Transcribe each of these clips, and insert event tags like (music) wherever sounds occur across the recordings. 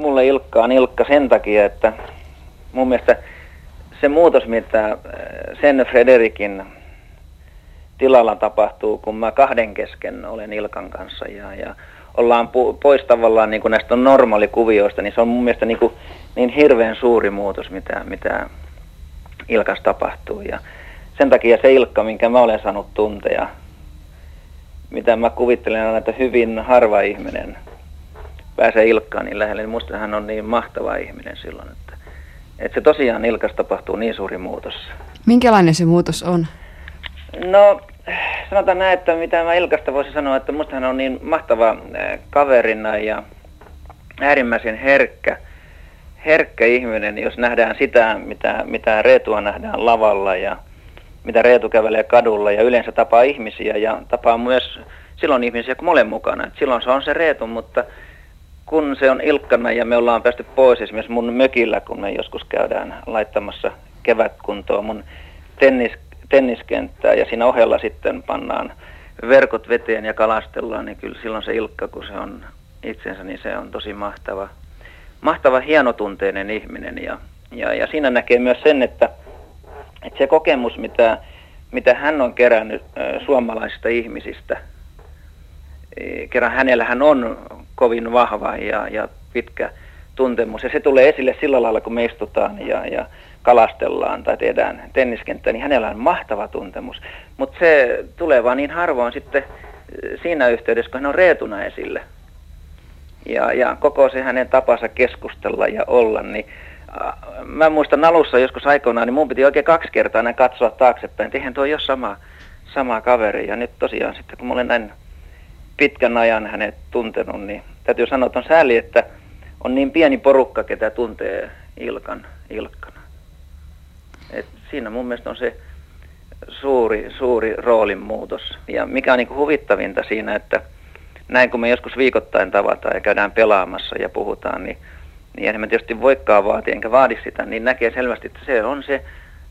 mulle Ilkka on Ilkka sen takia, että mun mielestä se muutos, mitä äh, sen Frederikin tilalla tapahtuu, kun mä kahden kesken olen Ilkan kanssa ja, ja ollaan pu- pois tavallaan niin kuin näistä normaalikuvioista, niin se on mun mielestä niin, kuin, niin hirveän suuri muutos, mitä, mitä Ilkas tapahtuu. Ja sen takia se Ilkka, minkä mä olen saanut tuntea, mitä mä kuvittelen aina, että hyvin harva ihminen pääsee Ilkkaan niin lähelle, niin musta hän on niin mahtava ihminen silloin, että, että se tosiaan Ilkas tapahtuu niin suuri muutos. Minkälainen se muutos on? No, sanotaan näin, että mitä mä Ilkasta voisin sanoa, että musta hän on niin mahtava kaverina ja äärimmäisen herkkä, herkkä ihminen, jos nähdään sitä, mitä, mitä Reetua nähdään lavalla ja mitä Reetu kävelee kadulla ja yleensä tapaa ihmisiä ja tapaa myös silloin ihmisiä, kun mä olen mukana. Et silloin se on se Reetu, mutta kun se on Ilkkana ja me ollaan päästy pois esimerkiksi mun mökillä, kun me joskus käydään laittamassa kevätkuntoa mun tennis, tenniskenttää ja siinä ohella sitten pannaan verkot veteen ja kalastellaan, niin kyllä silloin se Ilkka, kun se on itsensä, niin se on tosi mahtava, mahtava hienotunteinen ihminen. Ja, ja, ja siinä näkee myös sen, että, että se kokemus, mitä, mitä hän on kerännyt suomalaisista ihmisistä, e, kerran hänellähän on kovin vahva ja, ja pitkä tuntemus. Ja se tulee esille sillä lailla, kun me istutaan ja, ja kalastellaan tai tehdään tenniskenttää, niin hänellä on mahtava tuntemus. Mutta se tulee vaan niin harvoin sitten eh, siinä yhteydessä, kun hän on reetuna esille. Ja, ja koko se hänen tapansa keskustella ja olla, niin mä muistan alussa joskus aikoinaan, niin mun piti oikein kaksi kertaa aina katsoa taaksepäin, eihän tuo ole sama, sama kaveri. Ja nyt tosiaan sitten, kun mä olen näin pitkän ajan hänet tuntenut, niin täytyy sanoa, että on sääli, että on niin pieni porukka, ketä tuntee Ilkan Ilkkana. Et siinä mun mielestä on se suuri, suuri roolin muutos. Ja mikä on niin huvittavinta siinä, että näin kun me joskus viikoittain tavataan ja käydään pelaamassa ja puhutaan, niin, niin en mä tietysti voikaan vaatia, enkä vaadi sitä, niin näkee selvästi, että se on se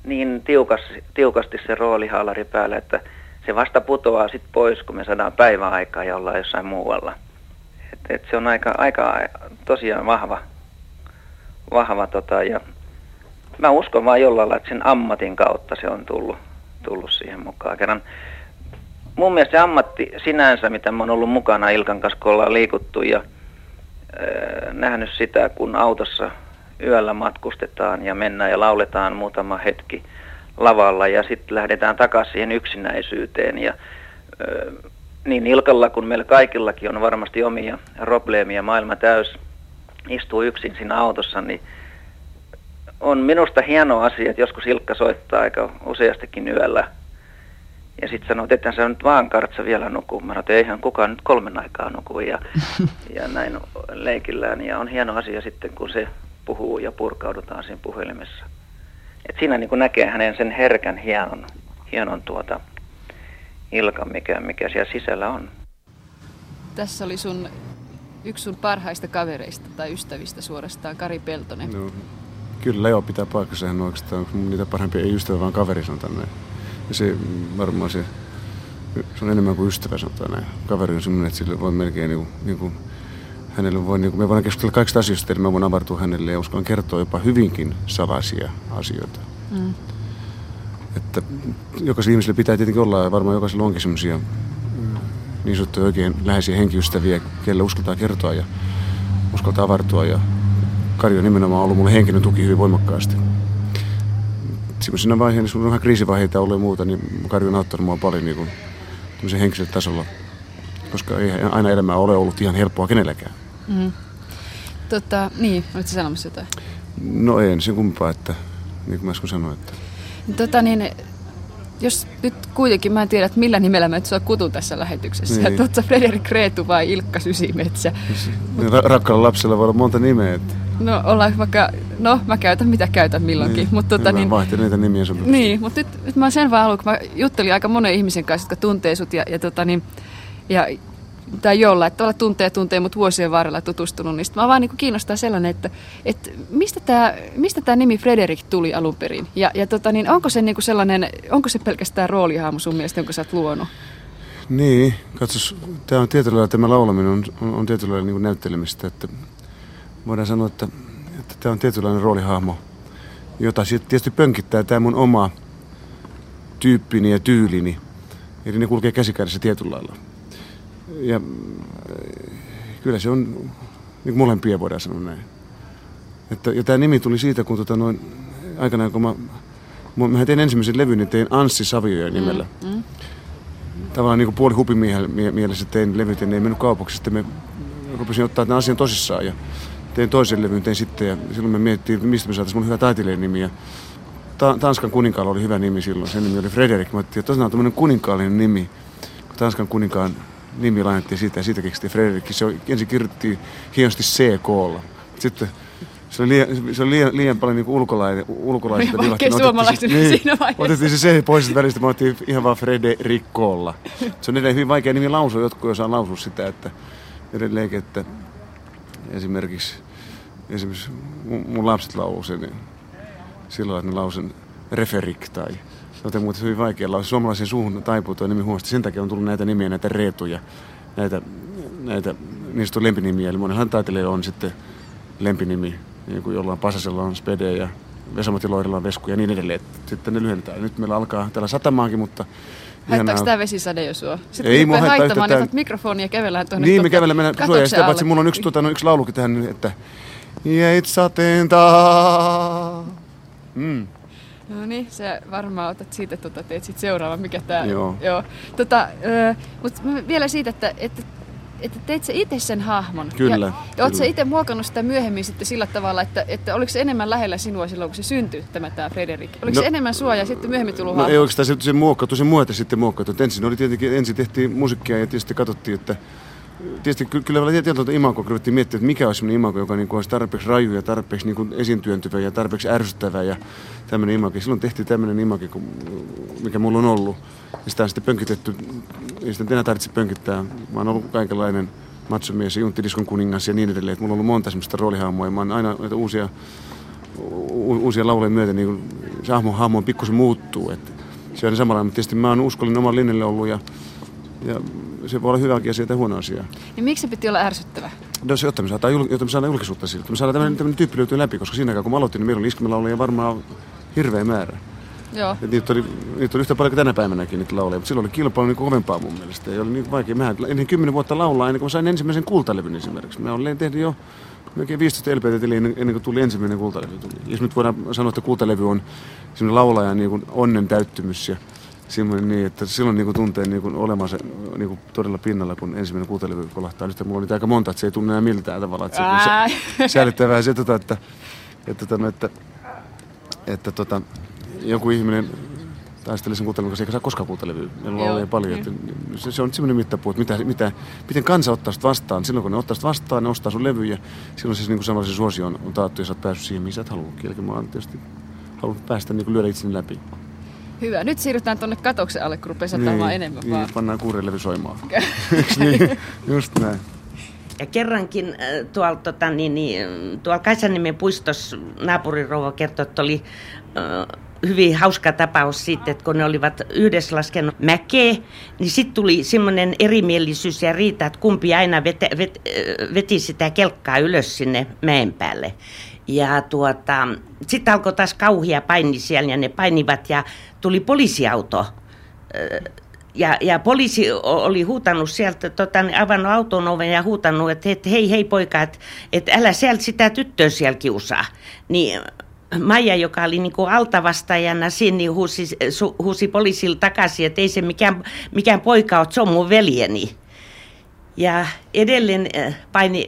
niin tiukas, tiukasti se roolihaalari päällä, että se vasta putoaa sitten pois, kun me saadaan päiväaikaa ja ollaan jossain muualla. Et, et se on aika, aika tosiaan vahva, vahva tota, ja mä uskon vaan jollain että sen ammatin kautta se on tullut, tullut siihen mukaan. Kerran mun mielestä se ammatti sinänsä, mitä mä oon ollut mukana Ilkan kanssa, kun ollaan liikuttu ja äh, nähnyt sitä, kun autossa yöllä matkustetaan ja mennään ja lauletaan muutama hetki lavalla ja sitten lähdetään takaisin siihen yksinäisyyteen. Ja, äh, niin Ilkalla kuin meillä kaikillakin on varmasti omia probleemia, maailma täys istuu yksin siinä autossa, niin on minusta hieno asia, että joskus Ilkka soittaa aika useastikin yöllä. Ja sitten sanoo, että ethän sä nyt vaan kartsa vielä nuku. Mä sanoin, että eihän kukaan nyt kolmen aikaa nuku. Ja, (laughs) ja näin leikillään. Ja on hieno asia sitten, kun se puhuu ja purkaudutaan siinä puhelimessa. Et siinä niin kuin näkee hänen sen herkän hienon, hienon tuota Ilkan, mikä, mikä siellä sisällä on. Tässä oli sun yksi sun parhaista kavereista tai ystävistä suorastaan, Kari Peltonen. No, Kyllä joo, pitää paikkansa. Hän on oikeastaan niitä parhaimpia, ei ystävä, vaan kaveri sanotaan näin. Ja se varmaan se, se on enemmän kuin ystävä sanotaan näin. Kaveri on semmoinen, että sille voi melkein niin kuin, niin kuin hänelle voi, niin kuin, me voidaan keskustella kaikista asioista, eli mä voin avartua hänelle ja uskallan kertoa jopa hyvinkin salaisia asioita. Mm. Että jokaisella ihmisellä pitää tietenkin olla, ja varmaan jokaisella onkin semmoisia mm, niin sanottuja oikein läheisiä henkiystäviä, kelle uskaltaa kertoa ja uskaltaa avartua ja Kari on nimenomaan ollut mulle henkinen tuki hyvin voimakkaasti. Siinä vaiheessa, kun on vähän kriisivaiheita ollut ja muuta, niin Kari on auttanut mua paljon niin kuin, henkisellä tasolla, koska ei aina elämä ole ollut ihan helppoa kenelläkään. Mm. Tota, niin, olitko sanomassa jotain? No ei, sen kumpaa, että niin kuin mä äsken sanoin. Että... Tota, niin, jos nyt kuitenkin mä en tiedä, että millä nimellä mä sua kutun tässä lähetyksessä. Niin. Että Frederik Reetu vai Ilkka Sysimetsä. Niin, ra- rakkaalla lapsella voi olla monta nimeä. Että... No ollaan vaikka, no mä käytän mitä käytän milloinkin. Niin, mutta tota, niin, niitä nimiä sun. Niin, mutta nyt, nyt mä sen vaan haluan, kun mä juttelin aika monen ihmisen kanssa, jotka tuntee sut ja, ja, tota, niin, ja tai jolla, että olla tuntee tuntee, mutta vuosien varrella tutustunut, niin mä vaan niin kiinnostaa sellainen, että, että mistä tämä mistä tää nimi Frederik tuli alun perin? Ja, ja tota, niin onko se niin kuin sellainen, onko se pelkästään roolihaamu sun mielestä, jonka sä oot luonut? Niin, katsos, tämä on tietyllä lailla, tämä laulaminen on, on, on tietyllä lailla niin näyttelemistä, että voidaan sanoa, että, että tämä on tietynlainen roolihahmo, jota tietysti pönkittää tämä mun oma tyyppini ja tyylini. Eli ne kulkee käsikädessä tietyllä lailla. Ja äh, kyllä se on niin molempia voidaan sanoa näin. Että, ja tämä nimi tuli siitä, kun tota noin, aikanaan kun mä, mä tein ensimmäisen levyn, niin tein Anssi Savioja nimellä. Mm, mm. Tavallaan niin kuin puoli hupin mielessä tein levyt ja ne ei mennyt kaupaksi. Sitten me rupesin ottaa tämän asian tosissaan ja tein toisen levyn, tein sitten ja silloin me mietittiin, mistä me saataisiin mun hyvä taiteilijan nimi. Ja ta- Tanskan kuninkaalla oli hyvä nimi silloin, sen nimi oli Frederik. Mä ajattelin, että tosiaan on tämmöinen kuninkaallinen nimi, kun Tanskan kuninkaan nimi lainattiin siitä ja siitä keksittiin Frederik. Se ensin kirjoitettiin hienosti CK-lla. Sitten se oli liian, se oli liian, liian paljon niin ulkolainen, ulkolaista. Niin vaikea suomalaisen niin, siinä vaiheessa. Otettiin se se pois välistä, mä otin ihan vaan Frederikkolla. Se on edelleen hyvin vaikea nimi lausua, jotkut osaa lausua sitä, että edelleenkin, että esimerkiksi, esimerkiksi mun, mun lapset lauluu sen, niin silloin, että ne lausen referik tai joten muuten hyvin vaikea lausua. Suomalaisen suuhun taipuu tuo nimi huonosti. Sen takia on tullut näitä nimiä, näitä reetuja, näitä, näitä niistä on lempinimiä. Eli monella taiteilijoilla on sitten lempinimi niin kuin jollain Pasasella on Spede ja Vesamati Loirilla on Vesku ja niin edelleen. Sitten ne lyhennetään. Nyt meillä alkaa täällä satamaankin, mutta Haittaako tämä vesisade jo sua? Sitten ei mua haittaa yhtään. Tämän... mikrofonia ja kävellään tuonne Niin, me kävellään mennään suojaan. Sitä paitsi mulla on yksi, tuota, no, yksi laulukin tähän, että Jäit sateen taa. Mm. No niin, se varmaan otat siitä, tuota, teet sitten seuraava, mikä tämä... Joo. Joo. Tota, mutta vielä siitä, että, että että teit sä itse sen hahmon. Kyllä. Ja, ja oot sä itse muokannut sitä myöhemmin sitten sillä tavalla, että, että oliko se enemmän lähellä sinua silloin, kun se syntyi, tämä, tämä Frederik? Oliko no, se enemmän sua ja sitten myöhemmin tullut no, hahmo? ei oikeastaan se, se muokkautu, se muoto sitten muokkautu. Ensin oli tietenkin, ensin tehtiin musiikkia ja tietysti katsottiin, että tietysti kyllä tietyllä imagoa ruvettiin miettiä, että mikä olisi sellainen imago, joka niin kuin olisi tarpeeksi raju ja tarpeeksi niin kuin esiintyöntyvä ja tarpeeksi ärsyttävä ja tämmöinen imago. Silloin tehtiin tämmöinen imago, mikä mulla on ollut. Ja sitä on sitten pönkitetty, ei sitä enää tarvitse pönkittää. Mä oon ollut kaikenlainen matsomies ja junttidiskon kuningas ja niin edelleen. Että mulla on ollut monta semmoista roolihahmoa ja mä oon aina näitä uusia, u- uusia lauluja myöten, niin kuin se hahmo, hahmo pikkusen muuttuu. Että se on samalla, mutta tietysti mä oon uskollinen oman linjalle ollut ja ja se voi olla hyväkin asia tai huono asia. Niin miksi se piti olla ärsyttävä? No se, jotta me saadaan, jul, jotta me saadaan julkisuutta sille. Että me saadaan tämmöinen, tämmöinen tyyppi löytyy läpi, koska siinä kun mä aloitin, niin meillä oli iskelmälauluja varmaan hirveä määrä. Joo. Et niitä, oli, niitä oli yhtä paljon kuin tänä päivänäkin niitä lauleja, mutta silloin oli kilpailu niin kovempaa mun mielestä. Ei oli niin vaikea. Mä ennen kymmenen vuotta laulaa ennen kuin mä sain ensimmäisen kultalevyn esimerkiksi. Mä olen tehnyt jo melkein 15 LPT ennen, ennen kuin tuli ensimmäinen kultalevy. Tuli. Jos nyt voidaan sanoa, että kultalevy on semmoinen laulajan niin onnen täyttymys ja semmoinen niin, että silloin niin kuin tuntee niin kuin olemansa niin kuin todella pinnalla, kun ensimmäinen kuuntelevy kolahtaa. Nyt mulla oli aika monta, että se ei tunne enää miltään tavalla. Että se, se, (laughs) säälittää vähän se, tota, että, että, että, että, että tota, joku ihminen taistelee sen kuuntelun kanssa, eikä saa koskaan kuuntelevyä. Meillä on paljon. Että se, se, on semmoinen mittapuu, että mitä, mitä, miten kansa ottaa sitä vastaan. Silloin kun ne ottaa sitä vastaan, ne ostaa sun levyjä. Silloin se niin samalla se suosio on, on taattu ja sä oot päässyt siihen, mihin sä et halua. Eli mä oon tietysti halunnut päästä niin kuin lyödä itseni läpi. Hyvä. Nyt siirrytään tuonne katoksen alle, kun rupeaa satamaan niin, enemmän niin, vaan. pannaan kuurilevy soimaan. (laughs) niin, just näin. Ja kerrankin äh, tuolla, tota, niin, niin, tuolla Kaisaniemen puistossa naapurirouva kertoi, että oli äh, hyvin hauska tapaus siitä, että kun ne olivat yhdessä laskenut mäkeä, niin sitten tuli semmoinen erimielisyys ja riita, että kumpi aina vet, vet, äh, veti sitä kelkkaa ylös sinne mäen päälle. Ja tuota, sitten alkoi taas kauhia paini siellä ja ne painivat ja tuli poliisiauto. Ja, ja poliisi oli huutanut sieltä, tota, avannut auton oven ja huutanut, että, että hei hei poika, että, että älä sieltä sitä tyttöä siellä kiusaa. Niin Maija, joka oli niin altavastajana siinä, niin huusi, huusi poliisille takaisin, että ei se mikään, mikään poika ole, se on mun veljeni. Ja edelleen paini,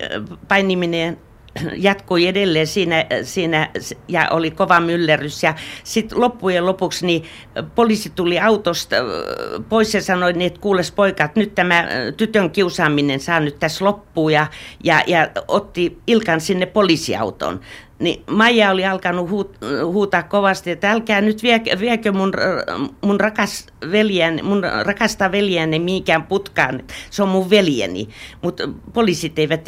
painiminen (clears throat) jatkui edelleen siinä, siinä ja oli kova myllerys. Ja sitten loppujen lopuksi niin poliisi tuli autosta pois ja sanoi, niin, että kuules poika, että nyt tämä tytön kiusaaminen saa nyt tässä loppuun ja, ja, ja otti Ilkan sinne poliisiauton. Niin Maija oli alkanut huut, huutaa kovasti, että älkää nyt vie, viekö mun, mun, rakas veljän, mun rakasta veljäni mihinkään putkaan, se on mun veljeni. Mutta poliisit eivät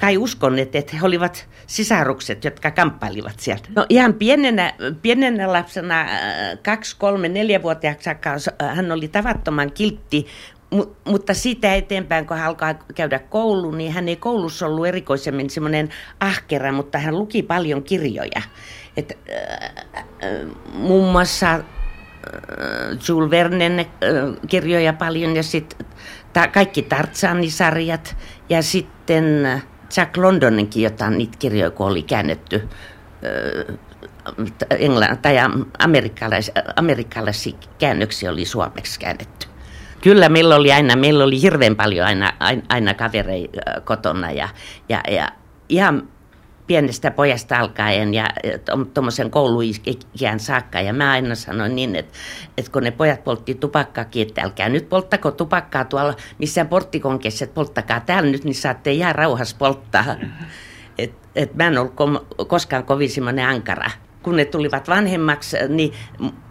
kai uskonneet, että he olivat sisarukset, jotka kamppailivat sieltä. No ihan pienenä, pienenä lapsena, äh, kaksi, kolme, neljävuotiaaksi hän oli tavattoman kiltti, Mut, mutta siitä eteenpäin, kun hän alkaa käydä kouluun, niin hän ei koulussa ollut erikoisemmin semmoinen ahkera, mutta hän luki paljon kirjoja. Et, äh, äh, muun muassa äh, Jules Vernen äh, kirjoja paljon ja sitten ta, kaikki Tartsanisarjat ja sitten Jack Londoninkin jotain niitä kirjoja, kun oli käännetty äh, englann, tai amerikkalais, amerikkalaisia käännöksiä oli suomeksi käännetty. Kyllä meillä oli aina, meillä oli hirveän paljon aina, aina, aina kavereita kotona ja, ja, ja ihan pienestä pojasta alkaen ja tuommoisen kouluikään saakka. Ja mä aina sanoin niin, että, että kun ne pojat poltti tupakkaakin, että älkää nyt polttako tupakkaa tuolla missään porttikonkessa, että polttakaa täällä nyt, niin saatte jää rauhassa polttaa. Et, et mä en ollut koskaan kovin semmoinen ankara. Kun ne tulivat vanhemmaksi, niin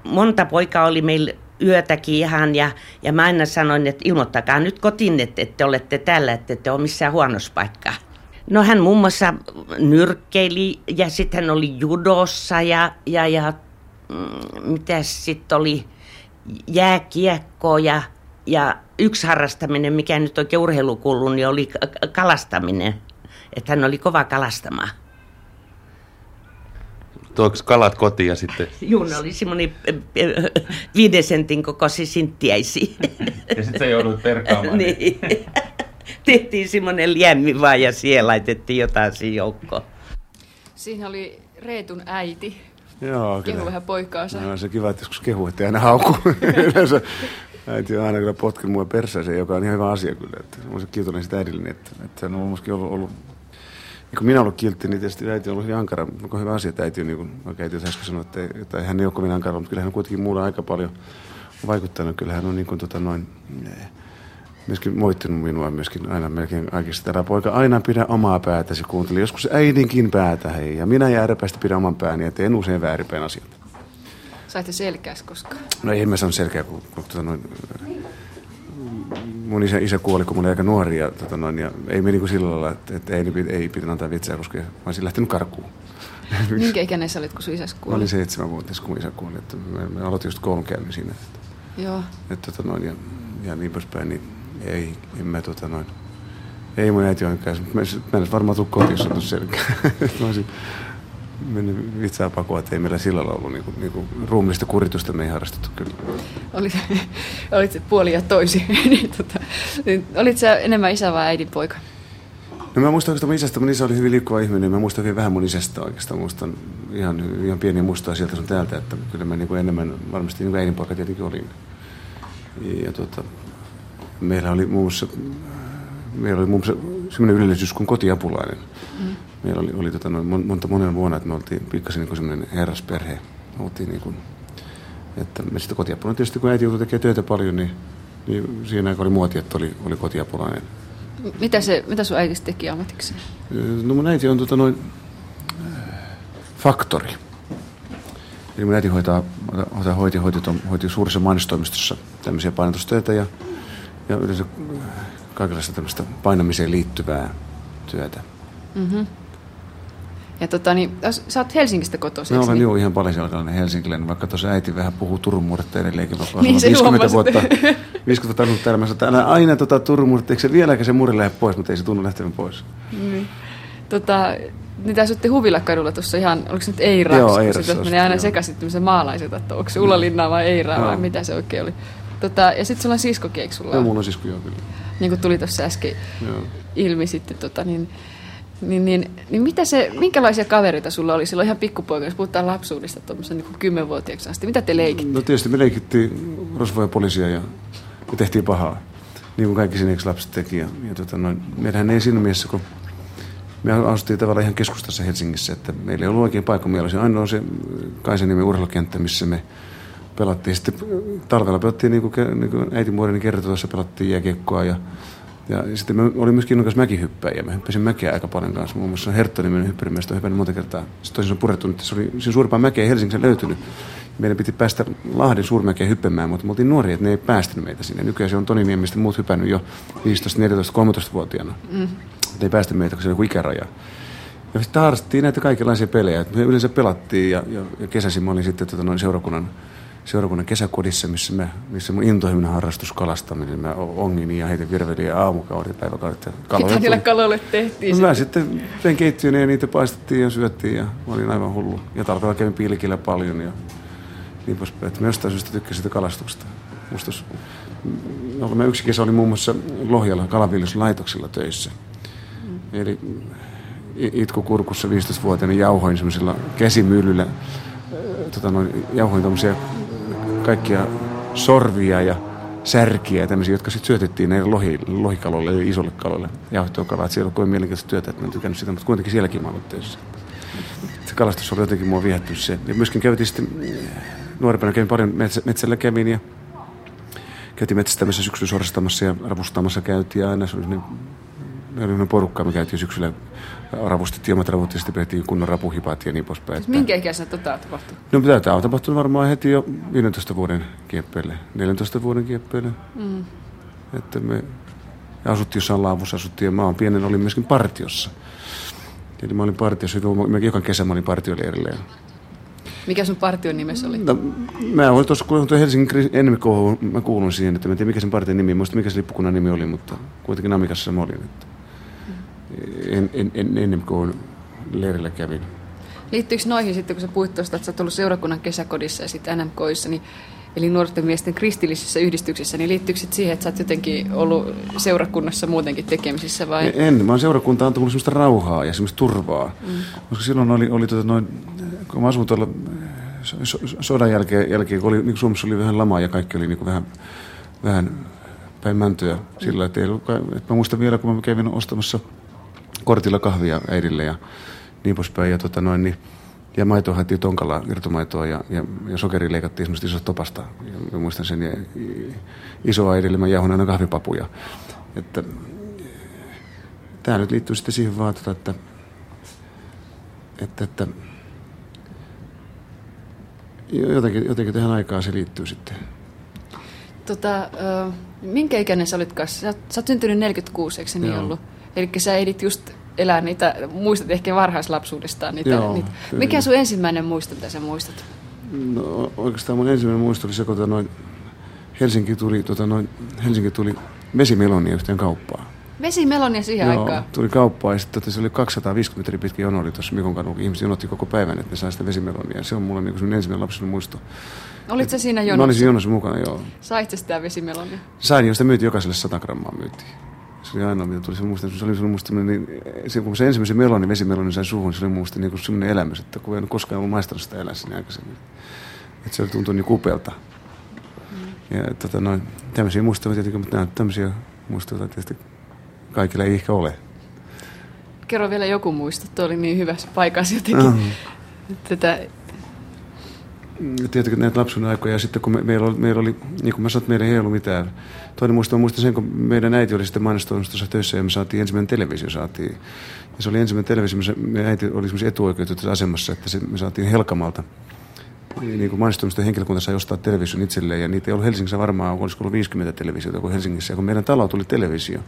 monta poikaa oli meillä yötäkin ihan ja, ja mä aina sanoin, että ilmoittakaa nyt kotiin, että, että te olette täällä, että ette ole missään huonossa paikkaa. No hän muun muassa nyrkkeili ja sitten hän oli judossa ja, ja, ja mm, mitä sitten oli jääkiekko ja, ja yksi harrastaminen, mikä nyt oikein urheilu kuuluu, niin oli kalastaminen. Että hän oli kova kalastamaan. Tuoks kalat kotiin ja sitten? (laughs) Juu, ne oli semmoinen viiden sentin kokoisi sinttiäisi. (laughs) Ja sitten se joudut perkaamaan. (laughs) niin tehtiin semmoinen liemmi vaan ja siellä laitettiin jotain siinä joukkoon. Siinä oli Reetun äiti. Joo, Kehu kyllä. vähän poikaansa. No, se kiva, että joskus kehu, ettei aina hauku. (laughs) Yleensä äiti on aina kyllä potkin mua perseeseen, joka on ihan hyvä asia kyllä. Että olen kiitollinen sitä äidilleni, että, että hän on myöskin ollut, ollut ja kun minä olen ollut kiltti, niin tietysti äiti on ollut hyvin ankara. Onko hyvä asia, että äiti on, niin kuin, vaikka äiti äsken sanoi, että, että hän ei ole kovin ankara, mutta kyllä hän on kuitenkin muulla aika paljon vaikuttanut. Kyllä hän on niin kuin, tota, noin, myöskin moittinut minua myöskin aina melkein kaikista. Tämä poika aina pidä omaa päätäsi, kuunteli joskus äidinkin päätä, hei. Ja minä jääräpäistä pidä oman pääni ja teen usein väärinpäin asiat. Saitte selkääs koskaan? No ei mä saanut selkeä, kun, kun tota noin, mun isä, isä kuoli, kun mä olin aika nuori ja, tota noin, ja ei meni kuin sillä lailla, että, että ei, ei pitänyt antaa vitsää, koska mä olisin lähtenyt karkuun. (laughs) Minkä ikäinen sä olit, kun sun isäs Mä kuoli? olin seitsemän vuotta, kun isä kuoli. Että mä, mä aloitin just koulunkäynnin siinä. Että, Joo. että, tota noin, ja, ja niin poispäin, niin ei, en mä tota noin, ei mun äiti ole käy. Mä, mä en varmaan tuu kotiin, jos on tullut selkää. (laughs) mä olisin mennyt vitsaa pakoa, että ei meillä sillä lailla ollut niinku, niinku ruumillista kuritusta me ei harrastettu kyllä. Olit, olit se puoli ja toisi. (laughs) niin, tota, niin, olit sä enemmän isä vai äidin poika? No mä muistan oikeastaan mun isästä, mun isä oli hyvin liikkuva ihminen, mä muistan hyvin vähän mun isästä oikeastaan, muistan ihan, ihan pieniä muistoja sieltä sun täältä, että kyllä mä niin enemmän varmasti niin äidinpoika tietenkin olin. Ja tota, meillä oli muun muassa, meillä oli muun muassa semmoinen yleisyys kuin kotiapulainen. Mm. Meillä oli, oli tota noin mon- monta monen vuonna, että me oltiin pikkasen niin kuin semmoinen herrasperhe. Me oltiin niin kuin, että me sitten kotiapulainen tietysti kun äiti joutui tekemään töitä paljon, niin, niin siinä aika oli muoti, että oli, oli kotiapulainen. Mitä, se, mitä sun äiti teki ammatiksi? No mun äiti on tota noin faktori. Eli mun äiti hoitaa, hoitaa, hoiti, hoiti, hoiti, hoiti suurissa mainostoimistossa tämmöisiä painotustöitä ja, ja yleensä kaikenlaista tämmöistä painamiseen liittyvää työtä. Mm-hmm. Ja tota, niin, sä oot Helsingistä kotoisin, Mä olen niin? juu ihan paljasalkainen helsinkiläinen, vaikka tuossa äiti vähän puhuu Turun murretta edelleenkin. Vaikka Niin, on se 50 huomasit. vuotta, 50 vuotta asunut täällä. Mä sanoin, että älä aina tota Turun murretta, eikö se vieläkään se murre lähde pois, mutta ei se tunnu lähtevän pois. Niin. Tota, niin te asutte Huvilakadulla tuossa ihan, oliko se nyt Eira? Joo, Eirassa menee aina sekaisin tämmöisen maalaiset, että onko se Ulla Linnaa vai Eiraa vai Joo. mitä se oikein oli. Tota, ja sitten sulla on siskokin, eikö sulla? Joo, mulla on sisku joo kyllä. Niin kuin tuli tuossa äsken Joo. ilmi sitten, tota, niin, niin, niin, niin, mitä se, minkälaisia kavereita sulla oli silloin ihan pikkupoika, jos puhutaan lapsuudesta tuommoisen niin kymmenvuotiaaksi asti? Mitä te leikit? No tietysti me leikittiin rosvoja poliisia ja me tehtiin pahaa, niin kuin kaikki sinne lapset teki. Ja, ja tota, noin, meillähän ei siinä mielessä, kun me asuttiin tavallaan ihan keskustassa Helsingissä, että meillä ei ollut oikein paikka. Meillä oli se ainoa se Kaisaniemen urheilukenttä, missä me pelattiin. Sitten talvella pelattiin, niin kuin, niin kuin äiti muodini kertoi, tuossa pelattiin jääkiekkoa ja ja sitten me oli myöskin innokas mäkihyppäjä. Mä hyppäsin mäkeä aika paljon kanssa. Muun muassa Herttonimen hyppyrimiestä on hypännyt monta kertaa. Sitten toisin on purettu, että se oli siinä suurempaa mäkeä Helsingissä löytynyt. Meidän piti päästä Lahden suurmäkeen hyppäämään, mutta me oltiin nuoria, että ne ei päästänyt meitä sinne. Nykyään se on Toni Niemistä muut hypännyt jo 15, 14, 13-vuotiaana. Mm. Ei päästä meitä, kun se oli joku ikäraja. Ja sitten harrastettiin näitä kaikenlaisia pelejä. Me yleensä pelattiin ja, ja, ja kesäisin mä olin sitten tota, noin seurakunnan seurakunnan kesäkodissa, missä, mä, missä mun intohimoinen harrastus kalastaminen. Mä ongin ja heitin virveliä aamukaudet, päiväkaudet. Ja Mitä niillä kaloille tehtiin? No, mä sitten tein keittiön ja niitä paistettiin ja syöttiin ja mä olin aivan hullu. Ja talvella kävin pilkillä paljon ja niin poispäin. Että mä jostain syystä tykkäsin sitä kalastuksesta. Musta no, mä yksi kesä oli muun muassa Lohjalla kalaviljelyslaitoksilla töissä. Mm. Eli itku kurkussa 15-vuotiaana jauhoin semmoisella käsimyllyllä. Tota noin, jauhoin tämmöisiä kaikkia sorvia ja särkiä ja tämmöisiä, jotka sitten syötettiin näille lohi, lohikaloille ja isolle kaloille. Kalaa, että siellä on kovin mielenkiintoista työtä, että mä en tykännyt sitä, mutta kuitenkin sielläkin mä ollut töissä. Se kalastus oli jotenkin mua viehättynyt se. Ja myöskin käytiin sitten, nuorempana kävin paljon metsä, metsällä kävin ja käytiin metsästämässä syksyllä sorastamassa ja ravustamassa käytiin ja aina se oli meillä oli porukka, me käytiin syksyllä ravustettiin omat ravut ja sitten pidettiin kunnon rapuhipat ja niin poispäin. Siis minkä ikäisenä tota tapahtui? No tämä on tapahtunut varmaan heti jo 15 vuoden kieppeille, 14 vuoden kieppeille. Mm. Että me asuttiin jossain laavussa, asuttiin ja mä oon pienen, olin myöskin partiossa. Eli mä olin partiossa, joka kesä mä olin partioleirillä. Mikä sun partion nimessä oli? No, mä olin tuossa, kun Helsingin NMK, mä kuulun siihen, että mä en tiedä mikä sen partion nimi, muista mikä se lippukunnan nimi oli, mutta kuitenkin Amikassa mä olin. Että en, en, en, ennen kuin leirillä kävin. Liittyykö noihin sitten, kun sä puhuit tuosta, että sä oot ollut seurakunnan kesäkodissa ja sitten NMKissa, niin, eli nuorten miesten kristillisissä yhdistyksissä, niin liittyykö sitten siihen, että sä oot jotenkin ollut seurakunnassa muutenkin tekemisissä vai? En, vaan seurakunta antoi mulle semmoista rauhaa ja semmoista turvaa. Mm. Koska silloin oli, oli tota noin, kun mä asuin tuolla so, sodan jälkeen, jälkeen kun oli, niin Suomessa oli vähän lamaa ja kaikki oli niin vähän, vähän päin mäntyä sillä, että, ei ollut, että mä muistan vielä, kun mä kävin ostamassa kortilla kahvia äidille ja niin poispäin. Ja, tota noin, niin, ja maitoa haettiin tonkalla, irtomaitoa ja, ja, ja sokeri leikattiin semmoista isosta topasta. Ja mä muistan sen ja, isoäidille mä jauhon aina kahvipapuja. Että, tämä nyt liittyy sitten siihen vaan, tota, että, että, että jotenkin, jotenkin tähän aikaan se liittyy sitten. Tota, minkä ikäinen sä olit kanssa? Sä, sä oot syntynyt 46, eikö se niin ollut? Eli sä edit just elää niitä, muistat ehkä varhaislapsuudestaan niitä. Joo, niitä. Mikä sun ensimmäinen muisto, mitä sä muistat? No oikeastaan mun ensimmäinen muisto oli se, kun tota noin Helsinki tuli, tota noin, Helsinki tuli vesimelonia yhteen kauppaan. Vesimelonia siihen Joo, aikaan? tuli kauppaan ja sitten tota, se oli 250 metrin pitkä jono oli tuossa Mikon kadulla. Ihmiset jonotti koko päivän, että ne saa sitä vesimelonia. Se on mulle niin ensimmäinen lapsen muisto. Olit sä siinä jonossa? Mä olin siinä jonossa mukana, joo. Sait sitä vesimelonia? Sain, josta myytiin jokaiselle 100 grammaa myytiin. Oli ainoa, mitä tuli se muista. Se oli se muista, niin, se, kun se ensimmäisen meloni, vesimeloni sai suuhun, se oli muista niin sellainen elämys, että kun en koskaan ollut maistanut sitä elässä niin aikaisemmin. Että se tuntui niin kupealta. Mm. Ja tota noin, tämmöisiä muistoja tietenkin, mutta nämä tämmöisiä muistoja tietysti kaikilla ei ehkä ole. Kerro vielä joku muisto, tuo oli niin hyvässä paikassa jotenkin. Uh-huh. Tätä tietenkin näitä lapsuuden aikoja. Ja sitten kun me, meillä, oli, meillä oli, niin kuin mä sanoin, meillä ei ollut mitään. Toinen muista, muistan sen, kun meidän äiti oli sitten mainostoimistossa töissä ja me saatiin ensimmäinen televisio. Saatiin. Ja se oli ensimmäinen televisio, me äiti oli etuoikeutettu asemassa, että se, me saatiin Helkamalta. Niin kuin mainostoimiston henkilökunta sai ostaa television itselleen ja niitä ei ollut Helsingissä varmaan, olisiko ollut 50 televisiota kuin Helsingissä. Ja kun meidän talo tuli televisio,